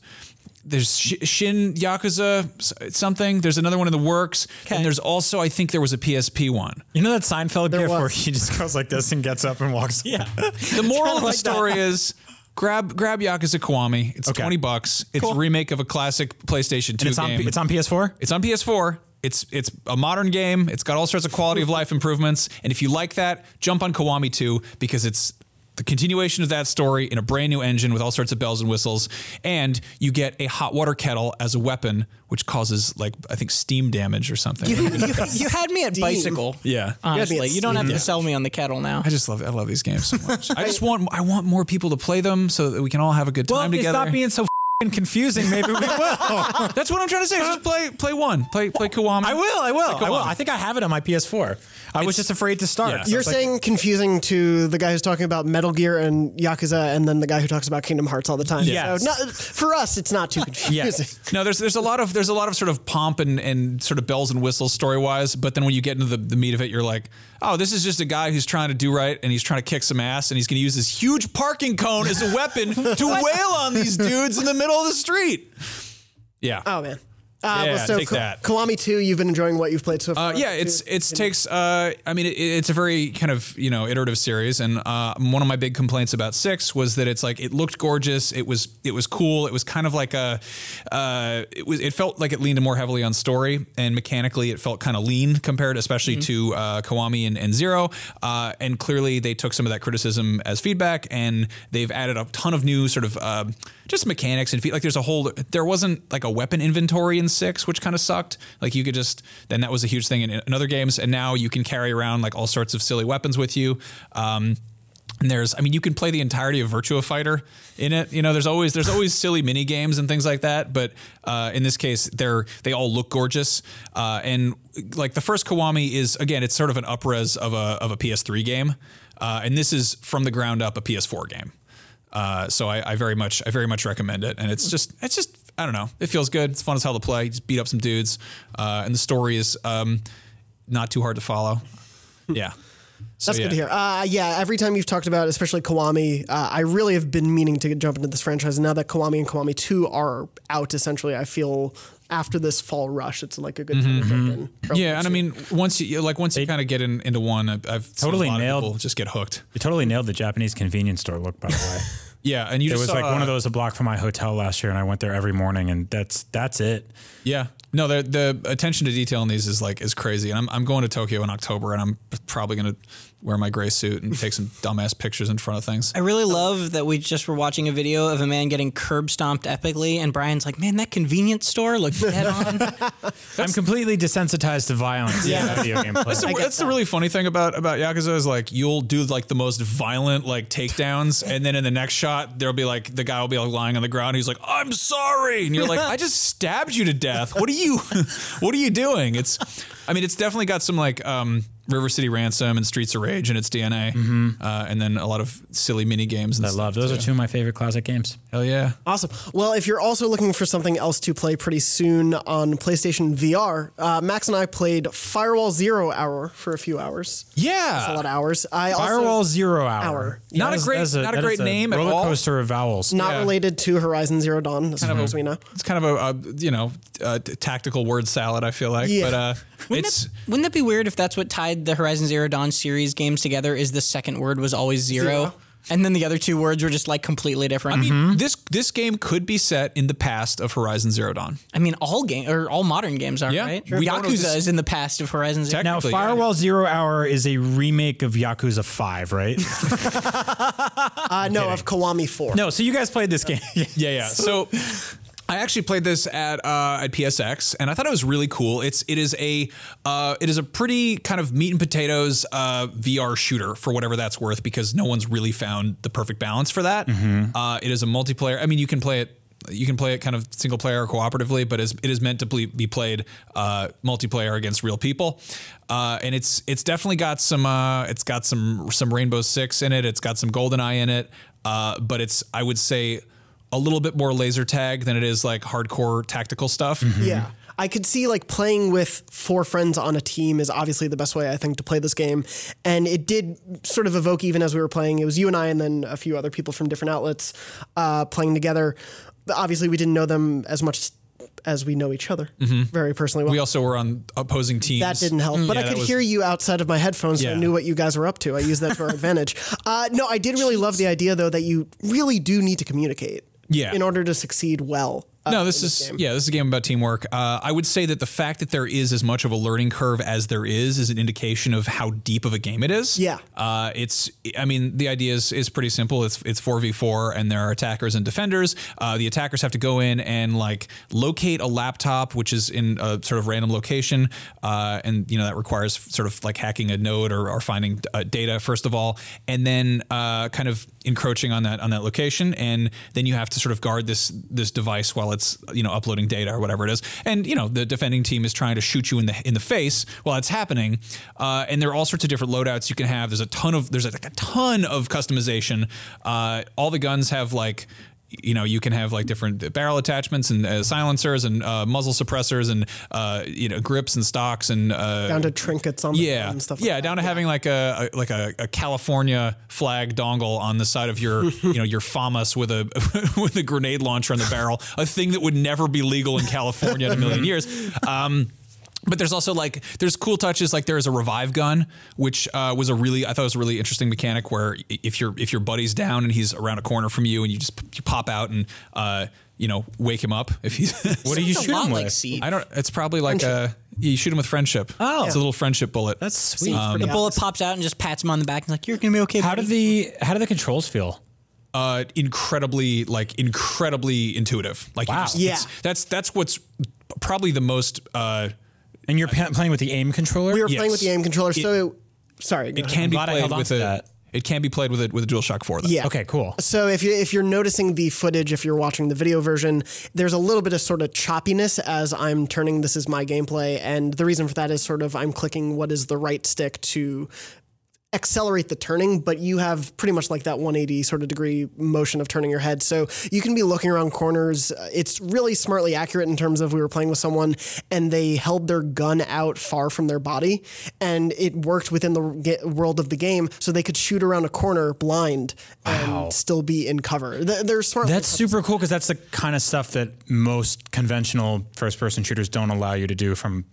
there's Shin Yakuza something. There's another one in the works, Okay. and there's also I think there was a PSP one. You know that Seinfeld There gif was. where he just goes like this and gets up and walks? Yeah. The moral of the story is. Grab grab Yakuza Kiwami. It's Okay. twenty bucks. It's a remake of a classic PlayStation Two And it's game. P- it's on PS4? It's on PS4. It's it's a modern game. It's got all sorts of quality of hmm. life improvements. And if you like that, jump on Kiwami 2 because it's the continuation of that story in a brand new engine with all sorts of bells and whistles. And you get a hot water kettle as a weapon, which causes like I think steam damage or something. You, you, you had me at bicycle. yeah. Honestly, at you don't have to Steam. sell me on the kettle now. I just love I love these games so much. I just want I want more people to play them so that we can all have a good time Well, if together. stop being so f***ing confusing, maybe we will. That's what I'm trying to say. Just play play one. Play play Kiwami. I will. I will. Like, I will. I think I have it on my PS4. I was just afraid to start. Yeah. You're it's like- saying confusing to the guy who's talking about Metal Gear and Yakuza, and then the guy who talks about Kingdom Hearts all the time. Yes. So not, for us, it's not too confusing. Yes. No, there's there's a lot of there's a lot of sort of pomp and, and sort of bells and whistles story wise, but then when you get into the, the meat of it, you're like, oh, this is just a guy who's trying to do right and he's trying to kick some ass and he's going to use this huge parking cone as a weapon to wail on these dudes in the middle of the street. Yeah. Oh man. Uh, Yeah, well, so take Ka- that. Kiwami 2, you've been enjoying what you've played so far. Uh, yeah, it's it's takes. Uh, I mean, it, it's a very kind of you know iterative series, and uh, one of my big complaints about six was that it's like it looked gorgeous, it was it was cool, it was kind of like a, uh, it was it felt like it leaned more heavily on story, and mechanically it felt kind of lean compared, especially to uh, Kiwami and, and Zero, uh, and clearly they took some of that criticism as feedback, and they've added a ton of new sort of. Just mechanics and fe- like there's a whole there wasn't like a weapon inventory in six which kind of sucked like you could just then that was a huge thing in, in other games and now you can carry around like all sorts of silly weapons with you um And there's, I mean, you can play the entirety of Virtua Fighter in it. You know, there's always there's always silly mini games and things like that. But uh, in this case, they're they all look gorgeous. Uh, and like the first Kiwami is again, it's sort of an upres of a of a PS3 game, uh, and this is from the ground up a PS4 game. Uh, so I, I very much I very much recommend it. And it's just it's just I don't know, it feels good. It's fun as hell to play. Just beat up some dudes, uh, and the story is um, not too hard to follow. Yeah. So, That's yeah. good to hear. Uh, yeah, every time you've talked about, especially Kiwami, uh, I really have been meaning to jump into this franchise. And now that Kiwami and Kiwami 2 are out, essentially, I feel after this fall rush, it's like a good time to jump in. Mm-hmm. Yeah, and I mean, once you like once you kind of get in, into one, I've, I've Totally seen a lot nailed- of people just get hooked. You totally nailed the Japanese convenience store look, by the way. Yeah, and you It just was saw, like one of those a block from my hotel last year, and I went there every morning, and that's that's it. Yeah, no, the the attention to detail in these is like is crazy, and I'm I'm going to Tokyo in October, and I'm probably gonna wear my gray suit and take some dumbass pictures in front of things. I really love that we just were watching a video of a man getting curb stomped epically, and Brian's like, "Man, that convenience store looked dead on." I'm completely desensitized to violence. Yeah, video game play. That's, the, that's the really funny thing about about Yakuza is like you'll do like the most violent like takedowns, and then in the next shot there'll be like the guy will be like lying on the ground. He's like, "I'm sorry," and you're like, "I just stabbed you to death. What are you, what are you doing?" It's, I mean, it's definitely got some like um, River City Ransom and Streets of Rage in its DNA, uh, and then a lot of silly mini games. And stuff. I love those are two of my favorite classic games. Hell yeah. Awesome. Well, if you're also looking for something else to play pretty soon on PlayStation VR, uh, Max and I played Firewall Zero Hour for a few hours. Yeah. A lot of hours. I also, Firewall Zero Hour. Hour. Not a great- that is not a that great is name at roller all. coaster of vowels. not Yeah. related to Horizon Zero Dawn, as far as we know. It's kind of a, a you know a t- tactical word salad. I feel like, Yeah. but uh, Wouldn't, it's that, wouldn't that be weird if that's what tied the Horizon Zero Dawn series games together? Is the second word was always zero, Zero. and then the other two words were just like completely different? I mean, this this game could be set in the past of Horizon Zero Dawn. I mean, all game or all modern games are Yeah, right. sure. We don't know Yakuza is in the past of Horizon Zero. Now, Technically, yeah. Firewall Zero Hour is a remake of Yakuza 5, right? Uh, no, of Kiwami 4. no, so you guys played this game. Yeah, yeah. So I actually played this at uh, at PSX, and I thought it was really cool. It's it is a uh, it is a pretty kind of meat and potatoes uh, VR shooter for whatever that's worth, because no one's really found the perfect balance for that. Uh, it is a multiplayer. I mean, you can play it. You can play it kind of single player or cooperatively, but it is meant to be played uh, multiplayer against real people. Uh, and it's it's definitely got some uh, it's got some some Rainbow Six in it. It's got some GoldenEye in it. Uh, but it's I would say a little bit more laser tag than it is like hardcore tactical stuff. Yeah. I could see like playing with four friends on a team is obviously the best way I think to play this game. And it did sort of evoke even as we were playing. It was you and I and then a few other people from different outlets uh, playing together. But obviously we didn't know them as much as we know each other very personally well. We also were on opposing teams. that didn't help, but Yeah, I could was- hear you outside of my headphones, so I knew what you guys were up to. I used that to our advantage. Uh, no, I did really love the idea, though, that you really do need to communicate Yeah. in order to succeed well. Uh, No, this is game. yeah, this is a game about teamwork. Uh, I would say that the fact that there is as much of a learning curve as there is is an indication of how deep of a game it is. Yeah. uh, it's. I mean, the idea is is pretty simple. It's it's four v four, and there are attackers and defenders. Uh, the attackers have to go in and like locate a laptop, which is in a sort of random location, uh, and you know that requires sort of like hacking a node or, or finding uh, data first of all, and then uh, kind of encroaching on that on that location, and then you have to sort of guard this this device while it's you know uploading data or whatever it is, and you know the defending team is trying to shoot you in the in the face while it's happening, uh, and there are all sorts of different loadouts you can have. There's a ton of there's like a ton of customization. Uh, all the guns have like you know you can have like different barrel attachments and uh, silencers and uh, muzzle suppressors and uh, you know grips and stocks and uh, Down to trinkets on yeah, stuff like yeah, that. down to having like a, a like a, a California flag dongle on the side of your you know your FAMAS with a with a grenade launcher on the barrel, a thing that would never be legal in California in a million years. Um, but there's also like there's cool touches like there is a revive gun which uh, was a really I thought it was a really interesting mechanic where if your if your buddy's down and he's around a corner from you and you just you pop out and uh, you know wake him up if he's What do you It's a shoot him like with? Seed. I don't it's probably like a you shoot him with friendship Oh. it's a little friendship bullet That's sweet. the bullet pops out and just pats him on the back and like, "You're gonna be okay." how buddy." do the how do the controls feel? uh, incredibly like incredibly intuitive. Like Wow. just- Yeah. that's that's what's probably the most. Uh, And you're pa- playing with the aim controller. We were Yes. playing with the aim controller, so sorry. it can be glad I played on with to a. that. It can be played with a with a DualShock 4 though. Yeah. Okay, cool. So if you if you're noticing the footage, if you're watching the video version, there's a little bit of sort of choppiness as I'm turning. This is my gameplay, and the reason for that is sort of I'm clicking what is the right stick to accelerate the turning, but you have pretty much like that 180 sort of degree motion of turning your head. So you can be looking around corners. It's really smartly accurate in terms of we were playing with someone and they held their gun out far from their body and it worked within the world of the game so they could shoot around a corner blind and still be in cover. They're smart. That's super cool because that's the kind of stuff that most conventional first-person shooters don't allow you to do from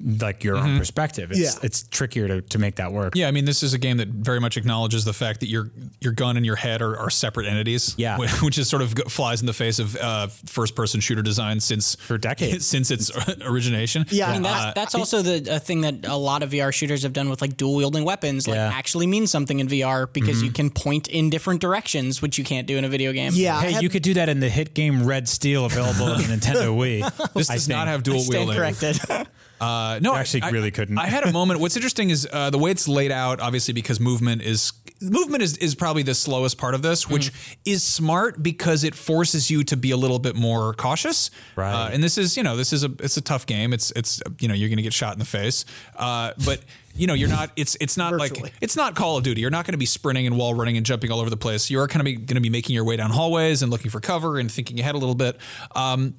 like your own perspective. It's, Yeah. it's trickier to, to make that work. Yeah, I mean, this is a game that very much acknowledges the fact that your your gun and your head are, are separate entities. Yeah. which is sort of flies in the face of uh, first person shooter design since For decades. since its origination. Yeah. I mean, that's Uh, that's also the a thing that a lot of VR shooters have done with like dual wielding weapons. Like Yeah. actually means something in VR because you can point in different directions, which you can't do in a video game. yeah. Hey, had- you could do that in the hit game Red Steel available on the Nintendo Wii. This I does not have dual Stand wielding. corrected. Uh, no, I actually I, really couldn't. I had a moment. What's interesting is uh, the way it's laid out. Obviously, because movement is movement is, is probably the slowest part of this, which is smart because it forces you to be a little bit more cautious. Right. Uh, and this is you know this is a it's a tough game. It's it's you know you're going to get shot in the face. Uh, but you know you're not. It's it's not Virtually. like it's not Call of Duty. You're not going to be sprinting and wall running and jumping all over the place. You're kind of going to be making your way down hallways and looking for cover and thinking ahead a little bit. Um,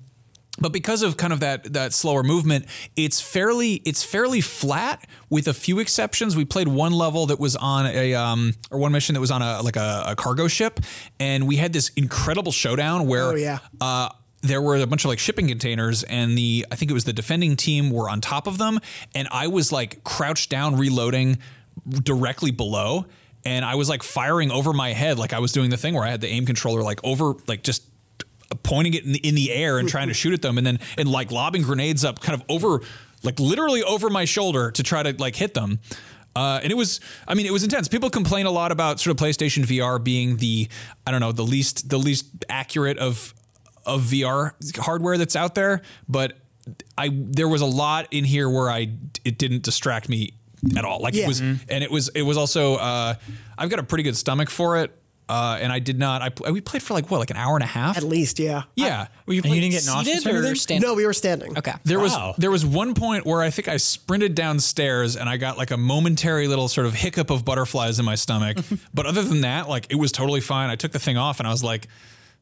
but because of kind of that that slower movement, it's fairly it's fairly flat with a few exceptions. We played one level that was on a um, or one mission that was on a like a, a cargo ship, and we had this incredible showdown where Oh, yeah. uh, there were a bunch of like shipping containers, and the I think it was the defending team were on top of them, and I was like crouched down reloading directly below. And I was like firing over my head, like I was doing the thing where I had the aim controller like over, like just pointing it in the, in the air and trying to shoot at them. And then and like lobbing grenades up kind of over like literally over my shoulder to try to like hit them. Uh, and it was i mean it was intense. People complain a lot about sort of playstation vr being the i don't know the least the least accurate of of vr hardware that's out there. But i there was a lot in here where i it didn't distract me at all. Like Yeah. it was and it was it was also uh, i've got a pretty good stomach for it uh, and I did not. I we played for like what, like an hour and a half. at least, yeah. Yeah. Were you And you didn't get nauseous or or anything? standing? No, we were standing. Okay. There Wow. was there was one point where I think I sprinted downstairs and I got like a momentary little sort of hiccup of butterflies in my stomach. but other than that, like it was totally fine. I took the thing off and I was like,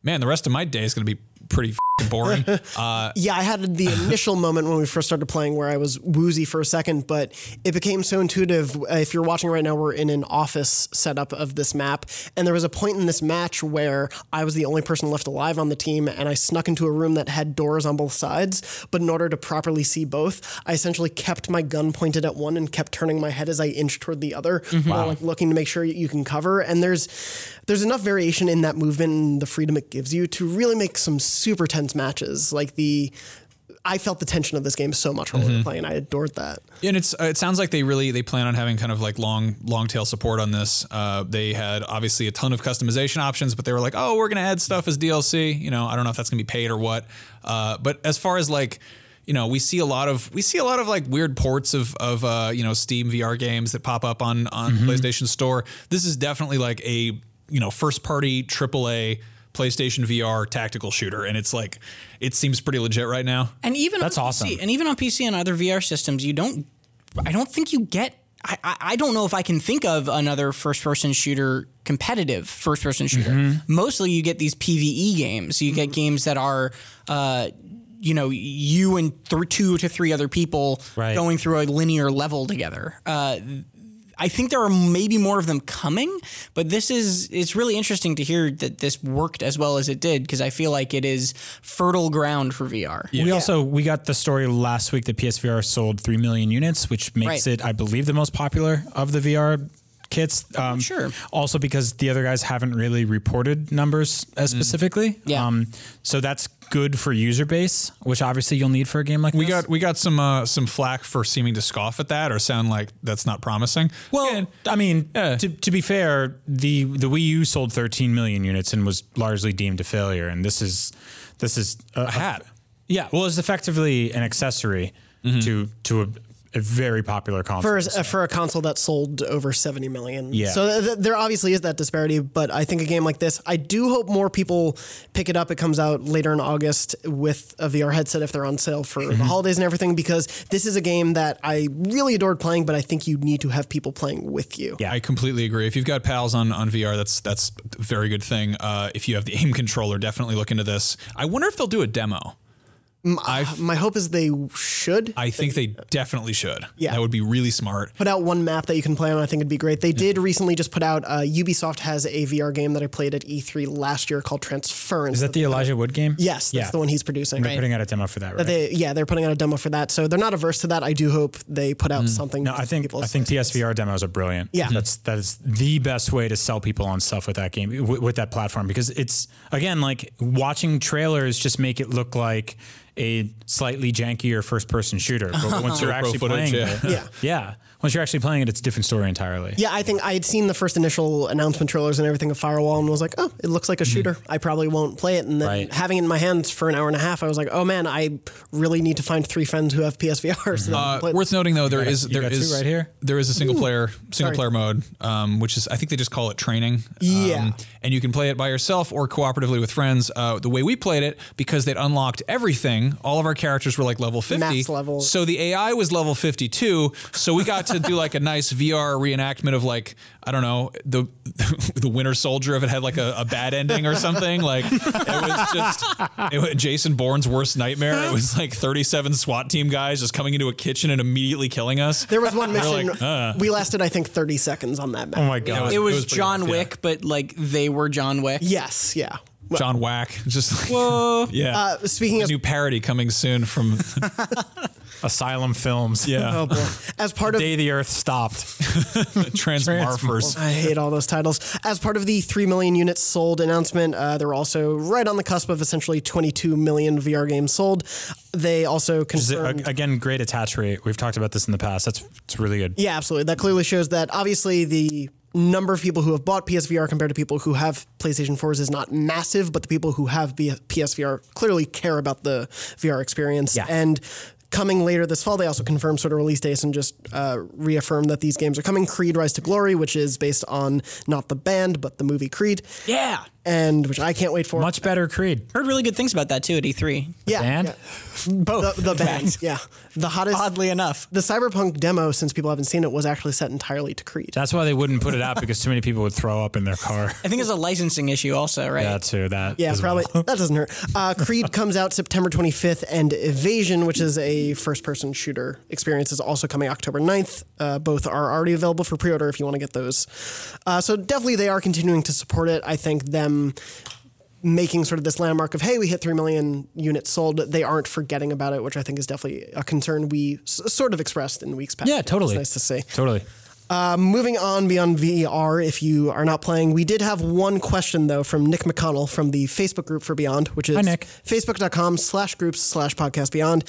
man, the rest of my day is going to be pretty boring. Uh, Yeah, I had the initial moment when we first started playing where I was woozy for a second, but it became so intuitive. If you're watching right now, we're in an office setup of this map, and there was a point in this match where I was the only person left alive on the team, and I snuck into a room that had doors on both sides. But in order to properly see both, I essentially kept my gun pointed at one and kept turning my head as I inched toward the other, while, like looking to make sure you can cover. And there's there's enough variation in that movement and the freedom it gives you to really make some super tense matches. Like the, I felt the tension of this game so much while we were playing. I adored that. and it's uh, it sounds like they really they plan on having kind of like long long tail support on this. Uh, they had obviously a ton of customization options, but they were like, oh, we're gonna add stuff as DLC. You know, I don't know if that's gonna be paid or what. Uh, but as far as like you know, we see a lot of we see a lot of like weird ports of of uh, you know Steam VR games that pop up on on PlayStation Store. This is definitely like a you know first party AAA PlayStation VR tactical shooter, and it's like it seems pretty legit right now. And even That's on awesome. PC, and even on PC and other VR systems, you don't. I don't think you get. I, I, I don't know if I can think of another first-person shooter, competitive first-person shooter. Mm-hmm. Mostly, you get these PVE games. You get games that are, uh, you know, you and th- two to three other people Right. going through a linear level together. Uh, I think there are maybe more of them coming, but this is it's really interesting to hear that this worked as well as it did because I feel like it is fertile ground for VR. We also we got the story last week that PSVR sold three million units, which makes Right. it, I believe, the most popular of the VR kits. Um, Sure. Also because the other guys haven't really reported numbers as specifically. Yeah. Um, so that's good for user base, which obviously you'll need for a game like We this. got we got some uh, some flack for seeming to scoff at that or sound like that's not promising. Well, Again, I mean, Yeah. to, to be fair, the the Wii U sold 13 million units and was largely deemed a failure. And this is this is a, hat. Yeah, well, it's effectively an accessory Mm-hmm. to to a a very popular console. for a, for a console that sold over 70 million. Yeah. So th- there obviously is that disparity, but I think a game like this, I do hope more people pick it up. It comes out later in August with a VR headset if they're on sale for Mm-hmm. the holidays and everything, because this is a game that I really adored playing, but I think you need to have people playing with you. Yeah. I completely agree. If you've got pals on, on VR, that's that's a very good thing. Uh, if you have the aim controller, definitely look into this. I wonder if they'll do a demo. My hope is they should. I think they definitely should. Yeah. that would be really smart. put out one map that you can play on. I think it'd be great. They did recently just put out. Uh, Ubisoft has a VR game that I played at E3 last year called Transference. Is that the Elijah Wood game? Yes, that's yeah. the one he's producing. They're putting out a demo for that, right? They, yeah, they're putting out a demo for that, so they're not averse to that. I do hope they put out something. Mm. no, I think I think PSVR demos are brilliant. Yeah. that's that is the best way to sell people on stuff with that game with that platform because it's again like watching trailers just make it look like a slightly jankier first person shooter. But once you're GoPro actually footage, playing yeah. it, Yeah. yeah, once you're actually playing it, it's a different story entirely. Yeah, I think I had seen the first initial announcement trailers and everything of Firewall and was like, oh, it looks like a shooter. I probably won't play it. And then Right. having it in my hands for an hour and a half, I was like, oh man, I really need to find three friends who have PSVR. So that we Uh, play worth noting though, there is you there got two right here? there is a single player single sorry. player mode, um, which is I think they just call it training. Yeah. Um, and you can play it by yourself or cooperatively with friends. Uh, the way we played it, because they'd unlocked everything, all of our characters were like level fifty. Max level. So the AI was level fifty two. So we got to do like a nice VR reenactment of like I don't know the the Winter Soldier if it had like a, a bad ending or something. Like it was just it was Jason Bourne's worst nightmare. It was like thirty seven SWAT team guys just coming into a kitchen and immediately killing us. There was one mission. like, uh. we lasted, I think, 30 seconds on that map. Oh my god. It was, was pretty John rough, yeah. Wick, but like they were John Wick. Yes, yeah. John Whack. Just like, Whoa. yeah. Uh, speaking a of new parody coming soon from Asylum Films. yeah oh boy, as part of Day the Earth stopped. Transmorphers. I hate all those titles. As part of the 3 million units sold announcement, uh, they're also right on the cusp of essentially 22 million VR games sold. They also Is it- confirmed. Again, great attach rate. We've talked about this in the past. That's it's really good. yeah, absolutely. That clearly shows that obviously the number of people who have bought PSVR compared to people who have PlayStation 4s is not massive, but the people who have PSVR clearly care about the VR experience. Yeah. And coming later this fall, they also confirmed sort of release dates and just uh, reaffirmed that these games are coming. Creed Rise to Glory, which is based on not the band, but the movie Creed, Yeah. And which I can't wait for. Much better Creed. Heard really good things about that too at E E3. yeah, band? yeah. Both. The, the band, yeah. The hottest. Oddly enough. The Cyberpunk demo, since people haven't seen it, was actually set entirely to Creed. That's why they wouldn't put it out because too many people would throw up in their car. I think it's a licensing issue also, right? Yeah, too. That. Yeah, probably. well. That doesn't hurt. Uh, Creed comes out September 25th, and Evasion, which is a first person shooter experience, is also coming October 9th. Uh, both are already available for pre order if you want to get those. Uh, so definitely they are continuing to support it. I think them making sort of this landmark of, hey, we hit 3 million units sold, they aren't forgetting about it, which I think is definitely a concern we s- sort of expressed in weeks past. Yeah, totally. It's nice to see. Totally. Um, moving on beyond VR, if you are not playing, we did have one question though from Nick McConnell from the Facebook group for Beyond, which is Hi, Nick. facebook.com slash groups slash podcast beyond.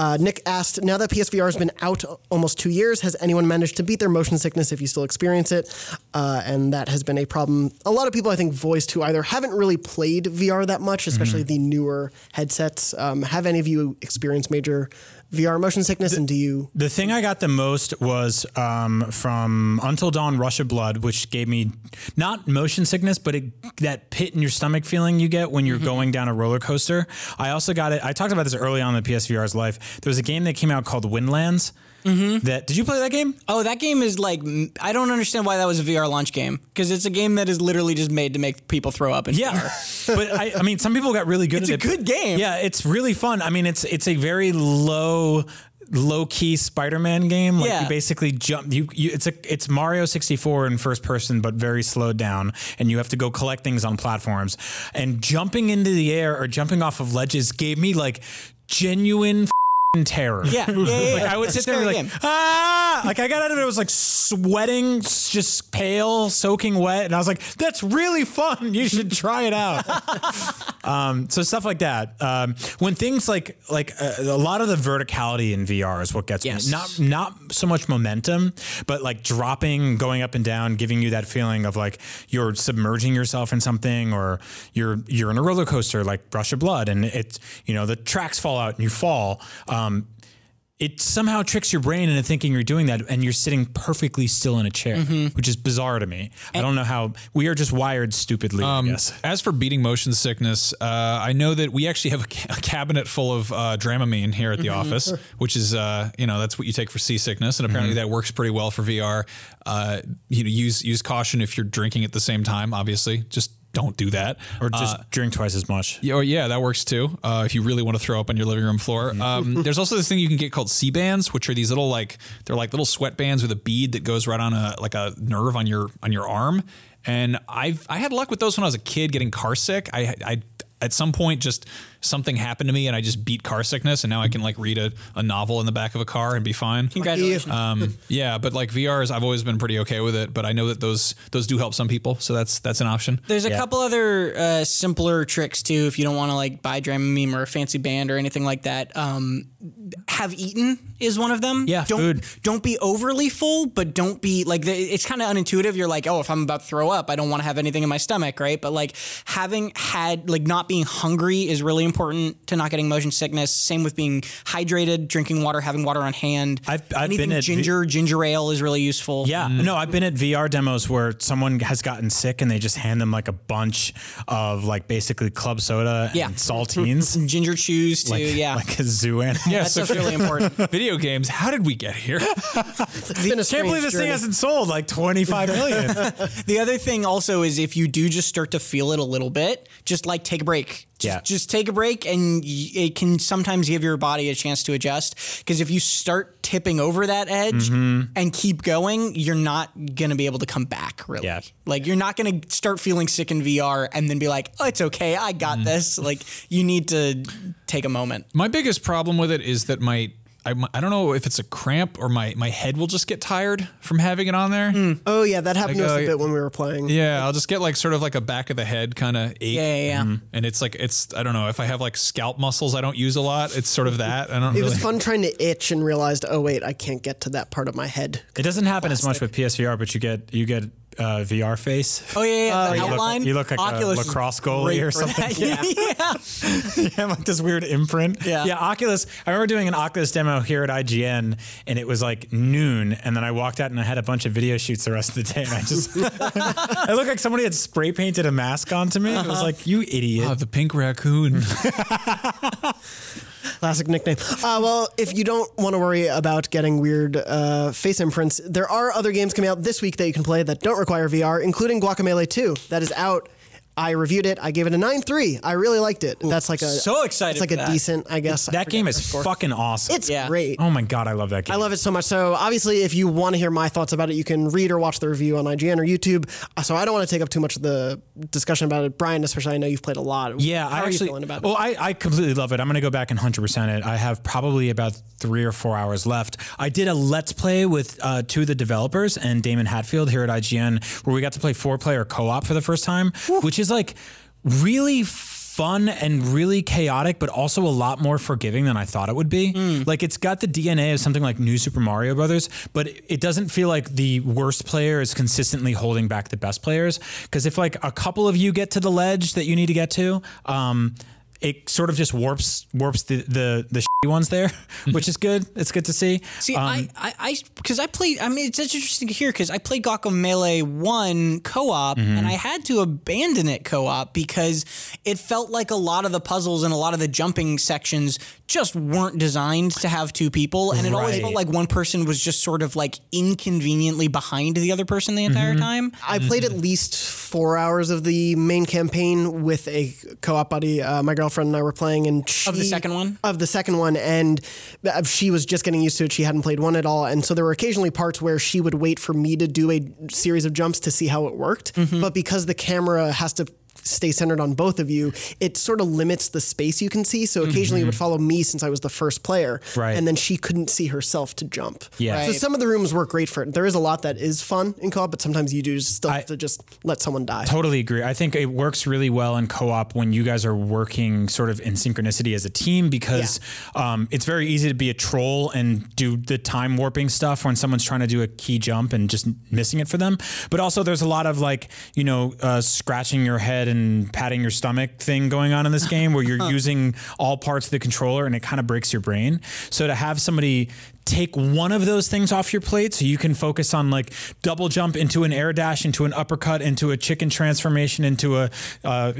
Uh, Nick asked, now that PSVR has been out almost two years, has anyone managed to beat their motion sickness if you still experience it? Uh, and that has been a problem. A lot of people, I think, voiced who either haven't really played VR that much, especially the newer headsets. Um, have any of you experienced major VR motion sickness? and do you? The thing I got the most was um, from Until Dawn Rush of Blood, which gave me not motion sickness, but it, that pit in your stomach feeling you get when you're going down a roller coaster. I also got it. I talked about this early on in the PSVR's life. There was a game that came out called Windlands. Mm-hmm. That did you play that game? Oh, that game is like I don't understand why that was a VR launch game because it's a game that is literally just made to make people throw up. In Yeah, VR. but I, I mean, some people got really good at it. It's at a it. good game. Yeah, it's really fun. I mean, it's it's a very low low key Spider-Man game. Like Yeah. you basically jump you, you it's a it's Mario 64 in first person but very slowed down and you have to go collect things on platforms. And jumping into the air or jumping off of ledges gave me like genuine f***ing terror. Yeah, yeah, yeah, like. I would sit there and be like, game. ah, like I got out of it, it was like sweating, just pale, soaking wet, and I was like, that's really fun. You should try it out. um, so stuff like that. Um, when things like like uh, a lot of the verticality in VR is what gets Yes. me. Not not so much momentum, but like dropping, going up and down, giving you that feeling of like you're submerging yourself in something, or you're you're in a roller coaster like Rush of Blood, and it's you know the tracks fall out and you fall. Um, it somehow tricks your brain into thinking you're doing that, and you're sitting perfectly still in a chair, which is bizarre to me. I don't know how we are just wired stupidly. I guess. As for beating motion sickness, uh, I know that we actually have a, ca- a cabinet full of uh, Dramamine here at the office, which is, uh, you know, that's what you take for seasickness, and apparently that works pretty well for VR. Uh, you know, use use caution if you're drinking at the same time. Obviously, just don't do that. Or just Uh, drink twice as much. yeah, oh, yeah, that works too. Uh, if you really want to throw up on your living room floor, um, there's also this thing you can get called Sea-Bands, which are these little like they're like little sweat bands with a bead that goes right on a like a nerve on your on your arm. And I've I had luck with those when I was a kid getting car sick. I I at some point just something happened to me and I just beat car sickness and now I can like read a, a novel in the back of a car and be fine. Congratulations. Um, yeah, but like VRs, I've always been pretty okay with it. But I know that those those do help some people, so that's that's an option. There's a couple other uh, simpler tricks too if you don't want to like buy Dramamine or a fancy band or anything like that. Um, have eaten is one of them. Yeah, don't food. don't be overly full, but don't be like it's kind of unintuitive. You're like, oh, if I'm about to throw up, I don't want to have anything in my stomach, right? But like having had like not being hungry is really important to not getting motion sickness. Same with being hydrated, drinking water, having water on hand. I've- I've anything been at V- ginger, ginger ale is really useful. Yeah, mm-hmm. no, I've been at VR demos where someone has gotten sick and they just hand them like a bunch of like basically club soda Yeah. and saltines. ginger chews too. like, yeah. like a zoo animal. Yeah, That's so just really important. video games. How did we get here? It's been a Can't believe this journey. thing hasn't sold like 25 million. The other thing also is if you do just start to feel it a little bit, just like take a break. Just, Yeah. just take a break, and it can sometimes give your body a chance to adjust. Because if you start tipping over that edge Mm-hmm. and keep going, you're not gonna be able to come back. Really, Yeah. like you're not gonna start feeling sick in VR and then be like, "Oh, it's okay, I got Mm-hmm. this." Like you need to take a moment. My biggest problem with it is that my I, I don't know if it's a cramp or my my head will just get tired from having it on there. Oh yeah, that happened to us uh, a bit when we were playing. Yeah, I'll just get like sort of like a back of the head kind of ache. Yeah, yeah, yeah. And it's like it's I don't know if I have like scalp muscles I don't use a lot. It's sort of that. I don't. It really, was fun trying to itch and realized, oh wait, I can't get to that part of my head. It doesn't happen as much with PSVR, but you get you get uh, VR face. Oh yeah, yeah. the uh, you look- outline. you look like a Oculus is lacrosse goalie or something. Yeah. you have like this weird imprint. Yeah. Yeah. Oculus. I remember doing an Oculus demo here at IGN and it was like noon. And then I walked out and I had a bunch of video shoots the rest of the day. And I just, I looked like somebody had spray painted a mask onto me. It was uh-huh. like, you idiot. Oh, the pink raccoon. Classic nickname. Uh, well, if you don't want to worry about getting weird uh, face imprints, there are other games coming out this week that you can play that don't require VR, including Guacamelee 2. That is out. I reviewed it. I gave it a 9.3. I really liked it. That's like a so excited It's like for a that. decent, I guess. That forget game is fucking awesome. It's Yeah. great. oh my God, I love that game. I love it so much. So obviously, if you want to hear my thoughts about it, you can read or watch the review on IGN or YouTube. Uh, So I don't want to take up too much of the discussion about it. Brian, especially, I know you've played a lot. Yeah, How I are actually. you feeling about well, it? I, I completely love it. I'm going to go back and 100% it. I have probably about three or four hours left. I did a let's play with uh, two of the developers and Daemon Hatfield here at IGN, where we got to play four player co op for the first time, which is like really fun and really chaotic, but also a lot more forgiving than I thought it would be. Like it's got the DNA of something like New Super Mario Brothers, but it doesn't feel like the worst player is consistently holding back the best players. Because if like a couple of you get to the ledge that you need to get to, um, it sort of just warps warps the the the ones there, which is good. It's good to see. See, Um, I, I, I, because I played. I mean, it's interesting to hear because I played Guacamelee One co-op, Mm-hmm. and I had to abandon it co-op because it felt like a lot of the puzzles and a lot of the jumping sections just weren't designed to have two people, and it always felt like one person was just sort of like inconveniently behind the other person the entire Mm-hmm. time. I played at least four hours of the main campaign with a co-op buddy. Uh, my girlfriend and I were playing, and she, Of the second one? of the second one, and uh, she was just getting used to it. She hadn't played one at all, and so there were occasionally parts where she would wait for me to do a series of jumps to see how it worked. Mm-hmm. But because the camera has to stay centered on both of you, it sort of limits the space you can see. So occasionally it would follow me since I was the first player, Mm-hmm. Right. and then she couldn't see herself to jump. Yeah. So some of the rooms work great for it. There is a lot that is fun in co-op, but sometimes you do still have to just let someone die. Totally agree. I think it works really well in co-op when you guys are working sort of in synchronicity as a team because um, it's very easy to be a troll and do the time warping stuff when someone's trying to do a key jump and just missing it for them. But also, there's a lot of like you know uh, scratching your head and patting your stomach thing going on in this game where you're using all parts of the controller and it kind of breaks your brain. So to have somebody take one of those things off your plate so you can focus on like double jump into an air dash into an uppercut into a chicken transformation into a uh,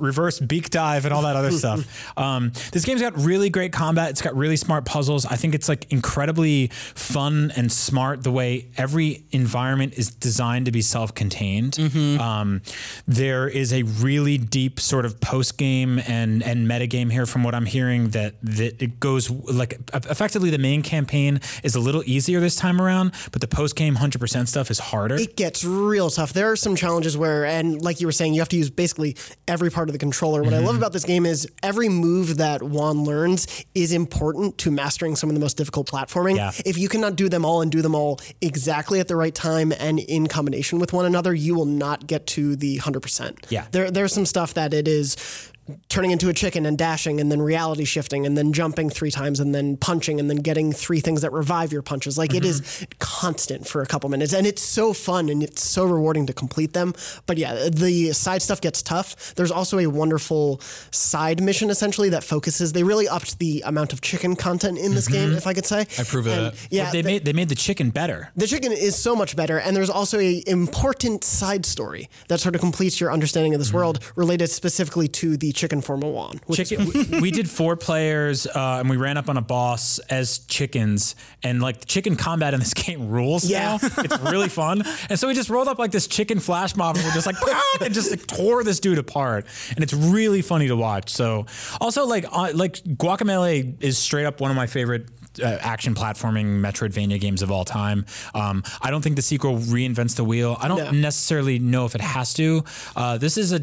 reverse beak dive and all that other stuff. Um, this game's got really great combat. It's got really smart puzzles. I think it's like incredibly fun and smart the way every environment is designed to be self-contained. Um, there is a really deep sort of post-game and and metagame here from what i'm hearing that, that it goes like effectively the main campaign is a little easier this time around, but the post game 100% stuff is harder. It gets real tough. There are some challenges where, and like you were saying, you have to use basically every part of the controller. What I love mm-hmm. about this game is every move that Juan learns is important to mastering some of the most difficult platforming. Yeah. If you cannot do them all and do them all exactly at the right time and in combination with one another, you will not get to the 100%. Yeah. There, there's some stuff that it is turning into a chicken and dashing and then reality shifting and then jumping three times and then punching and then getting three things that revive your punches. Like it is mm-hmm. constant for a couple minutes and it's so fun and it's so rewarding to complete them. But yeah, the side stuff gets tough. There's also a wonderful side mission essentially that focuses. They really upped the amount of chicken content in this game, mm-hmm. if I could say. I approve of that. Yeah, they the- made they made the chicken better. the chicken is so much better, and there's also a important side story that sort of completes your understanding of this mm-hmm. world, related specifically to the chicken form of Juan. Which is- Chicken. we, we did four players, uh, and we ran up on a boss as chickens, and like the chicken combat in this game rules. Yeah. now. it's really fun. And so we just rolled up like this chicken flash mob, and we're just like, and just like tore this dude apart, and it's really funny to watch. So also like uh, like Guacamelee is straight up one of my favorite. Uh, action platforming Metroidvania games of all time. Um, I don't think the sequel reinvents the wheel. I don't No. necessarily know if it has to. Uh, this is a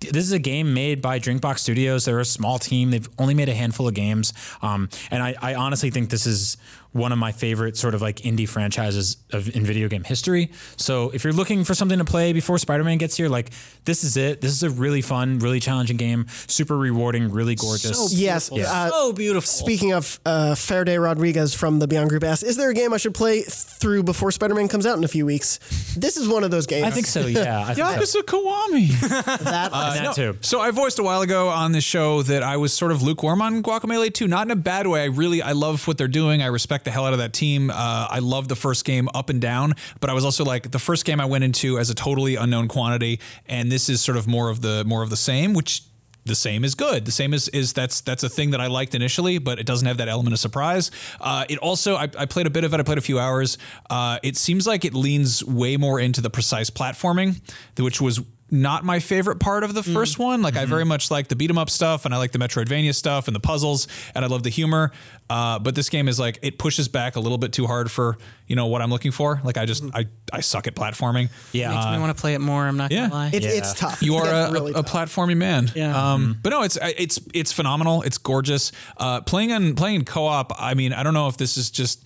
this is a game made by Drinkbox Studios. They're a small team. They've only made a handful of games, um, and I, I honestly think this is one of my favorite sort of like indie franchises of in video game history. So if you're looking for something to play before Spider-Man gets here, like this is it. This is a really fun, really challenging game. Super rewarding, really gorgeous. yes, uh, so beautiful. Speaking of uh, Faraday Rodriguez from the Beyond Group asks, is there a game I should play through before Spider-Man comes out in a few weeks? This is one of those games. I think so. Yeah, I think so. Yakuza Kiwami. that And that too. So I voiced a while ago on this show that I was sort of lukewarm on Guacamelee too, not in a bad way. I really I love what they're doing. I respect the hell out of that team. Uh, I love the first game up and down, but I was also like the first game I went into as a totally unknown quantity, and this is sort of more of the more of the same, which the same is good. The same is is that's that's a thing that I liked initially, but it doesn't have that element of surprise. Uh, it also I, I played a bit of it. I played a few hours. Uh, it seems like it leans way more into the precise platforming, which was not my favorite part of the first one. Like I very much like the beat 'em up stuff, and I like the Metroidvania stuff and the puzzles, and I love the humor. Uh, but this game is like it pushes back a little bit too hard for you know what I'm looking for. Like I just I I suck at platforming. Yeah. Makes me want to play it more. I'm not yeah. gonna lie. it, Yeah. it's tough. You are a, really a tough. platformy man. Yeah. Um, but no, it's it's it's phenomenal. It's gorgeous. Uh, playing on playing co-op. I mean, I don't know if this is just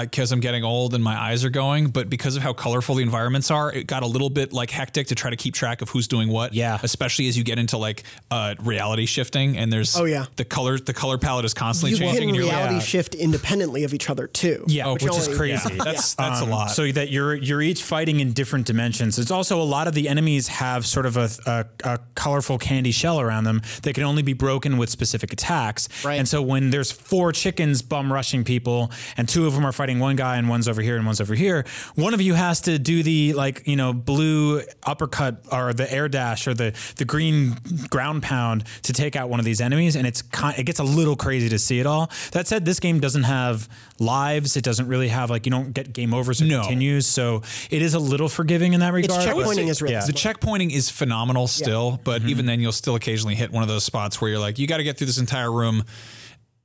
because I'm getting old and my eyes are going, but because of how colorful the environments are, it got a little bit like hectic to try to keep track of who's doing what. Yeah. Especially as you get into like uh, reality shifting and there's Oh, yeah. the color the color palette is constantly you changing. you're like, reality yeah. shift independently of each other too. Yeah, Oh, which, which is only- crazy. yeah, that's that's a Um, lot. So that you're you're each fighting in different dimensions. It's also a lot of the enemies have sort of a, a, a colorful candy shell around them that can only be broken with specific attacks. Right. And so when there's four chickens bum rushing people, and two of them are fighting one guy, and one's over here and one's over here, one of you has to do the like you know blue uppercut or the air dash or the the green ground pound to take out one of these enemies, and it's kind, it gets a little crazy to see it all. That said, this game doesn't have lives. It doesn't really have like you don't get game overs or No. continues, so it is a little forgiving in that Its regard. but- checkpointing is really Yeah. The checkpointing is phenomenal still, Mm-hmm. but even then, you'll still occasionally hit one of those spots where you're like, you got to get through this entire room.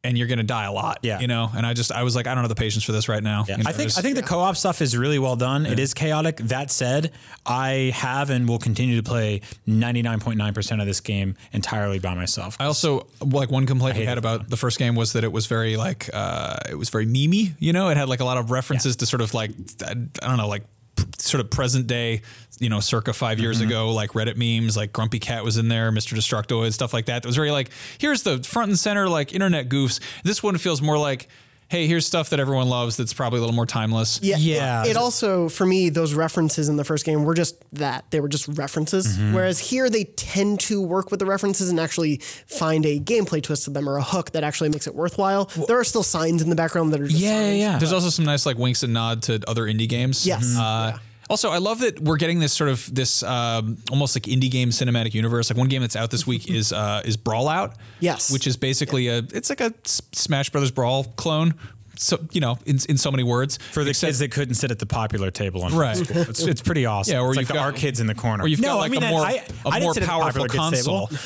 And you're gonna die a lot, Yeah. You know, and I just I was like, I don't have the patience for this right now. Yeah. You know, I think I think the co-op stuff is really well done. It is chaotic. That said, I have and will continue to play 99.9% of this game entirely by myself. I also like one complaint we hate had about the first game was that it was very like uh, it was very memey. You know, it had like a lot of references to sort of like I I don't know like sort of present day. You know, circa 5 years Mm-hmm. ago, like Reddit memes, like Grumpy Cat was in there, Mr. Destructoid, stuff like that. It was very like here's the front and center like internet goofs. This one feels more like. Hey, here's stuff that everyone loves that's probably a little more timeless. Yeah. Yeah. It, it also, for me, those references in the first game were just that. They were just references. Mm-hmm. Whereas here, they tend to work with the references and actually find a gameplay twist to them or a hook that actually makes it worthwhile. there are still signs in the background that are just Yeah, yeah, signs. yeah. There's also some nice like winks and nod to other indie games. Yes. Uh, Yeah. Also, I love that we're getting this sort of this um, almost like indie game cinematic universe. Like one game that's out this week is uh, is Brawlout. Yes. which is basically a it's like a Smash Brothers Brawl clone. So you know, in in so many words, For the Except- kids that couldn't sit at the popular table in Right. school. It's, it's pretty awesome. Yeah, or it's you've the got- arcades in the corner. or you've no, got like I mean, a more I, a I more sit at the powerful popular console. Table.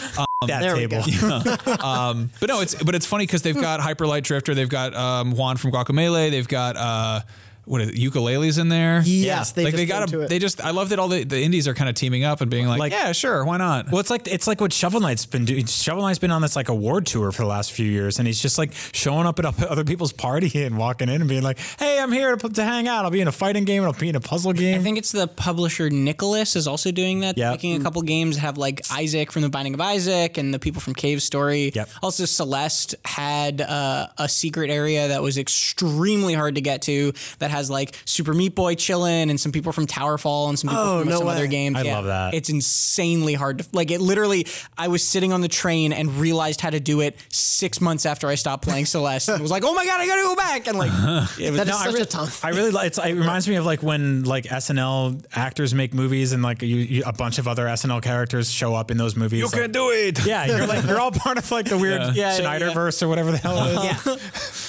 that There table. go. um, but no, it's but it's funny because they've got Hyper Light Drifter, they've got um, Juan from Guacamelee, they've got uh, what are the, ukuleles in there. Yes, they like they got came to a, it. they just I love that all the, the indies are kind of teaming up and being like, Like- yeah, sure, why not? Well, it's like it's like what Shovel Knight's been doing. Shovel Knight's been on this like award tour for the last few years, and he's just like showing up at other people's party and walking in and being like, "Hey, I'm here to, to hang out. I'll be in a fighting game. and I'll be in a puzzle game." I think it's the publisher Nicalis is also doing that. Yep. Making a couple games have like Isaac from The Binding of Isaac and the people from Cave Story. Yep. Also, Celeste had uh, a secret area that was extremely hard to get to that has like Super Meat Boy chilling and some people from Towerfall and some people Oh, from no some other way. games. I love that. It's insanely hard to like. It literally, I was sitting on the train and realized how to do it six months after I stopped playing Celeste and was like, oh my god, I gotta go back and like it was That is no, I such re- a tough. I really like it's. It reminds me of like when like SNL actors make movies and like you, you, a bunch of other SNL characters show up in those movies. you like- can do it. Yeah, you're like you're all part of like the weird Yeah, yeah, Schneiderverse or whatever the hell it is.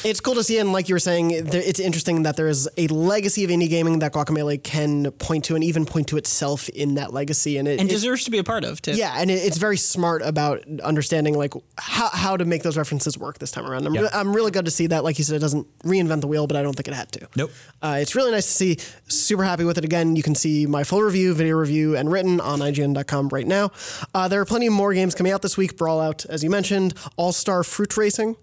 Yeah. it's cool to see, and like you were saying, there, it's interesting that there is a legacy of indie gaming that Guacamelee can point to, and even point to itself in that legacy, and it, and it- deserves to be a part of too. yeah, and it, it's very smart about understanding like how, how to make those references work this time around. I'm, Yeah. re- I'm really good to see that. Like you said, it doesn't reinvent the wheel, but I don't think it had to. Nope. Uh, it's really nice to see. Super happy with it. Again, you can see my full review, video review, and written on IGN.com right now. Uh, there are plenty more games coming out this week. Brawlout, as you mentioned, All Star Fruit Racing.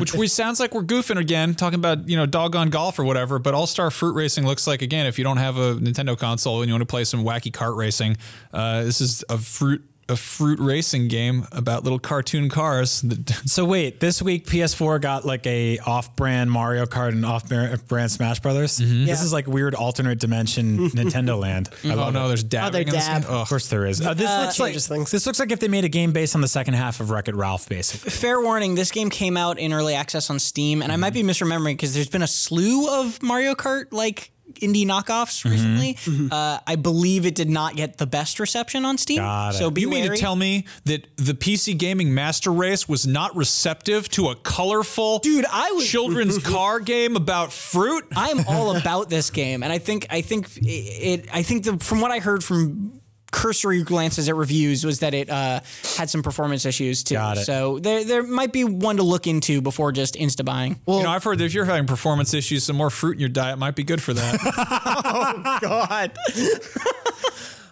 Which we sounds like we're goofing again, talking about you know doggone golf or whatever. But All Star Fruit Racing looks like again, if you don't have a Nintendo console and you want to play some wacky kart racing, uh, this is a fruit a fruit racing game about little cartoon cars. So wait, this week PS4 got like a off-brand Mario Kart and off-brand Smash Brothers. Mm-hmm. This is like weird alternate dimension Nintendo land. I oh no, it. there's dabbing. in this dab. game? Of course there is. Uh, this looks like things. this looks like if they made a game based on the second half of Wreck It Ralph, basically. Fair warning, this game came out in early access on Steam, and I might be misremembering because there's been a slew of Mario Kart like indie knockoffs recently. Uh, I believe it did not get the best reception on Steam. Got. So be You mean to tell me that the PC gaming master race was not receptive to a colorful, Dude, I was- children's car game about fruit? I'm all about this game, and I think I think it. it I think the, from what I heard from cursory glances at reviews was that it uh, had some performance issues too. Got it. So there there might be one to look into before just insta buying. you know, I've heard that if you're having performance issues, some more fruit in your diet might be good for that. oh God.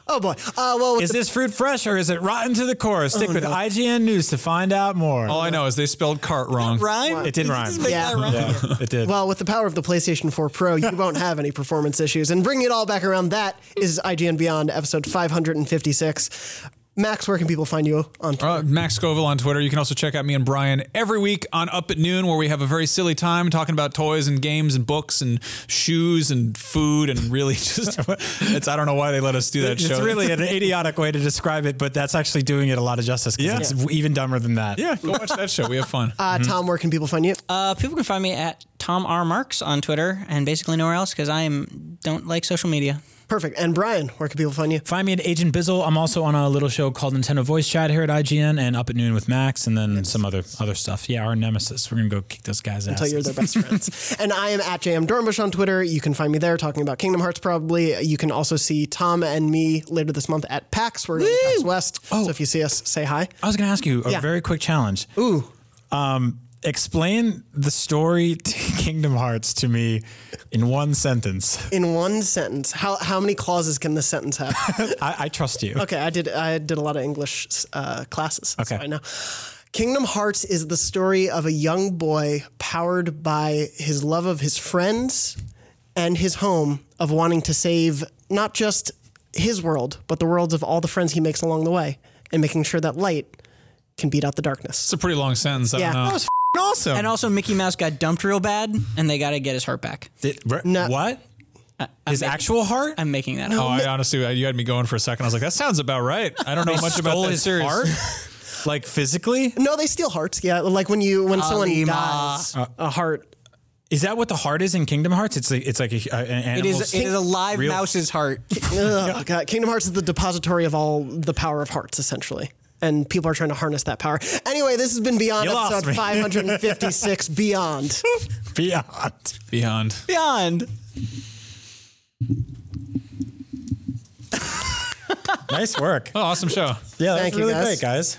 Oh boy. Uh, well, Is the- this fruit fresh or is it rotten to the core? Stick with IGN News to find out more. All I know is they spelled cart wrong. Rhyme? It did rhyme. Make Yeah. rhyme. Yeah, it did. Well, with the power of the PlayStation 4 Pro, you won't have any performance issues. And bringing it all back around, that is IGN Beyond, episode 556. Max, where can people find you on Twitter? Uh, Max Scoville on Twitter. You can also check out me and Brian every week on Up at Noon, where we have a very silly time talking about toys and games and books and shoes and food and really just it's I don't know why they let us do that it's show. It's really an idiotic way to describe it, but that's actually doing it a lot of justice. Yeah. it's even dumber than that. yeah, go watch that show. We have fun. Uh, Tom, where can people find you? Uh, people can find me at Tom R Marks on Twitter and basically nowhere else because I am don't like social media. Perfect. And Brian, where can people find you? Find me at Agent Bizzle. I'm also on a little show called Nintendo Voice Chat here at IGN and Up at Noon with Max, and then some other other stuff. Yeah, our nemesis. We're gonna go kick those guys'. Until you're their best friends. And I am at JM Dornbush on Twitter. You can find me there talking about Kingdom Hearts probably. You can also see Tom and me later this month at PAX. We're going to PAX West. Oh. So if you see us, say hi. I was gonna ask you a Yeah. very quick challenge. Ooh. Um, explain the story to Kingdom Hearts to me in one sentence. In one sentence, how, how many clauses can this sentence have? I, I trust you. Okay, I did. I did a lot of English uh, classes. Okay. so I know. Kingdom Hearts is the story of a young boy powered by his love of his friends and his home, of wanting to save not just his world, but the worlds of all the friends he makes along the way, and making sure that light can beat out the darkness. It's a pretty long sentence. I Yeah. Don't know. That was awesome. And also, Mickey Mouse got dumped real bad, and they got to get his heart back. Did- r- No. What? His making- actual heart? I'm making that up. Oh, I honestly, you had me going for a second. I was like, that sounds about right. I don't know much about Stole that his series. heart? like physically? No, they steal hearts. Yeah, like when you when oh, someone Alima. dies, a uh, heart. Is that what the heart is in Kingdom Hearts? It's like it's like a, a, an It animal. is. It is a live real- mouse's heart. Ugh, oh, God. Kingdom Hearts is the depository of all the power of hearts, essentially. And people are trying to harness that power. Anyway, this has been Beyond You episode 556 Beyond. beyond. Beyond. Beyond. Nice work. Oh, awesome show. Yeah, that's Thank you, really guys. great, guys.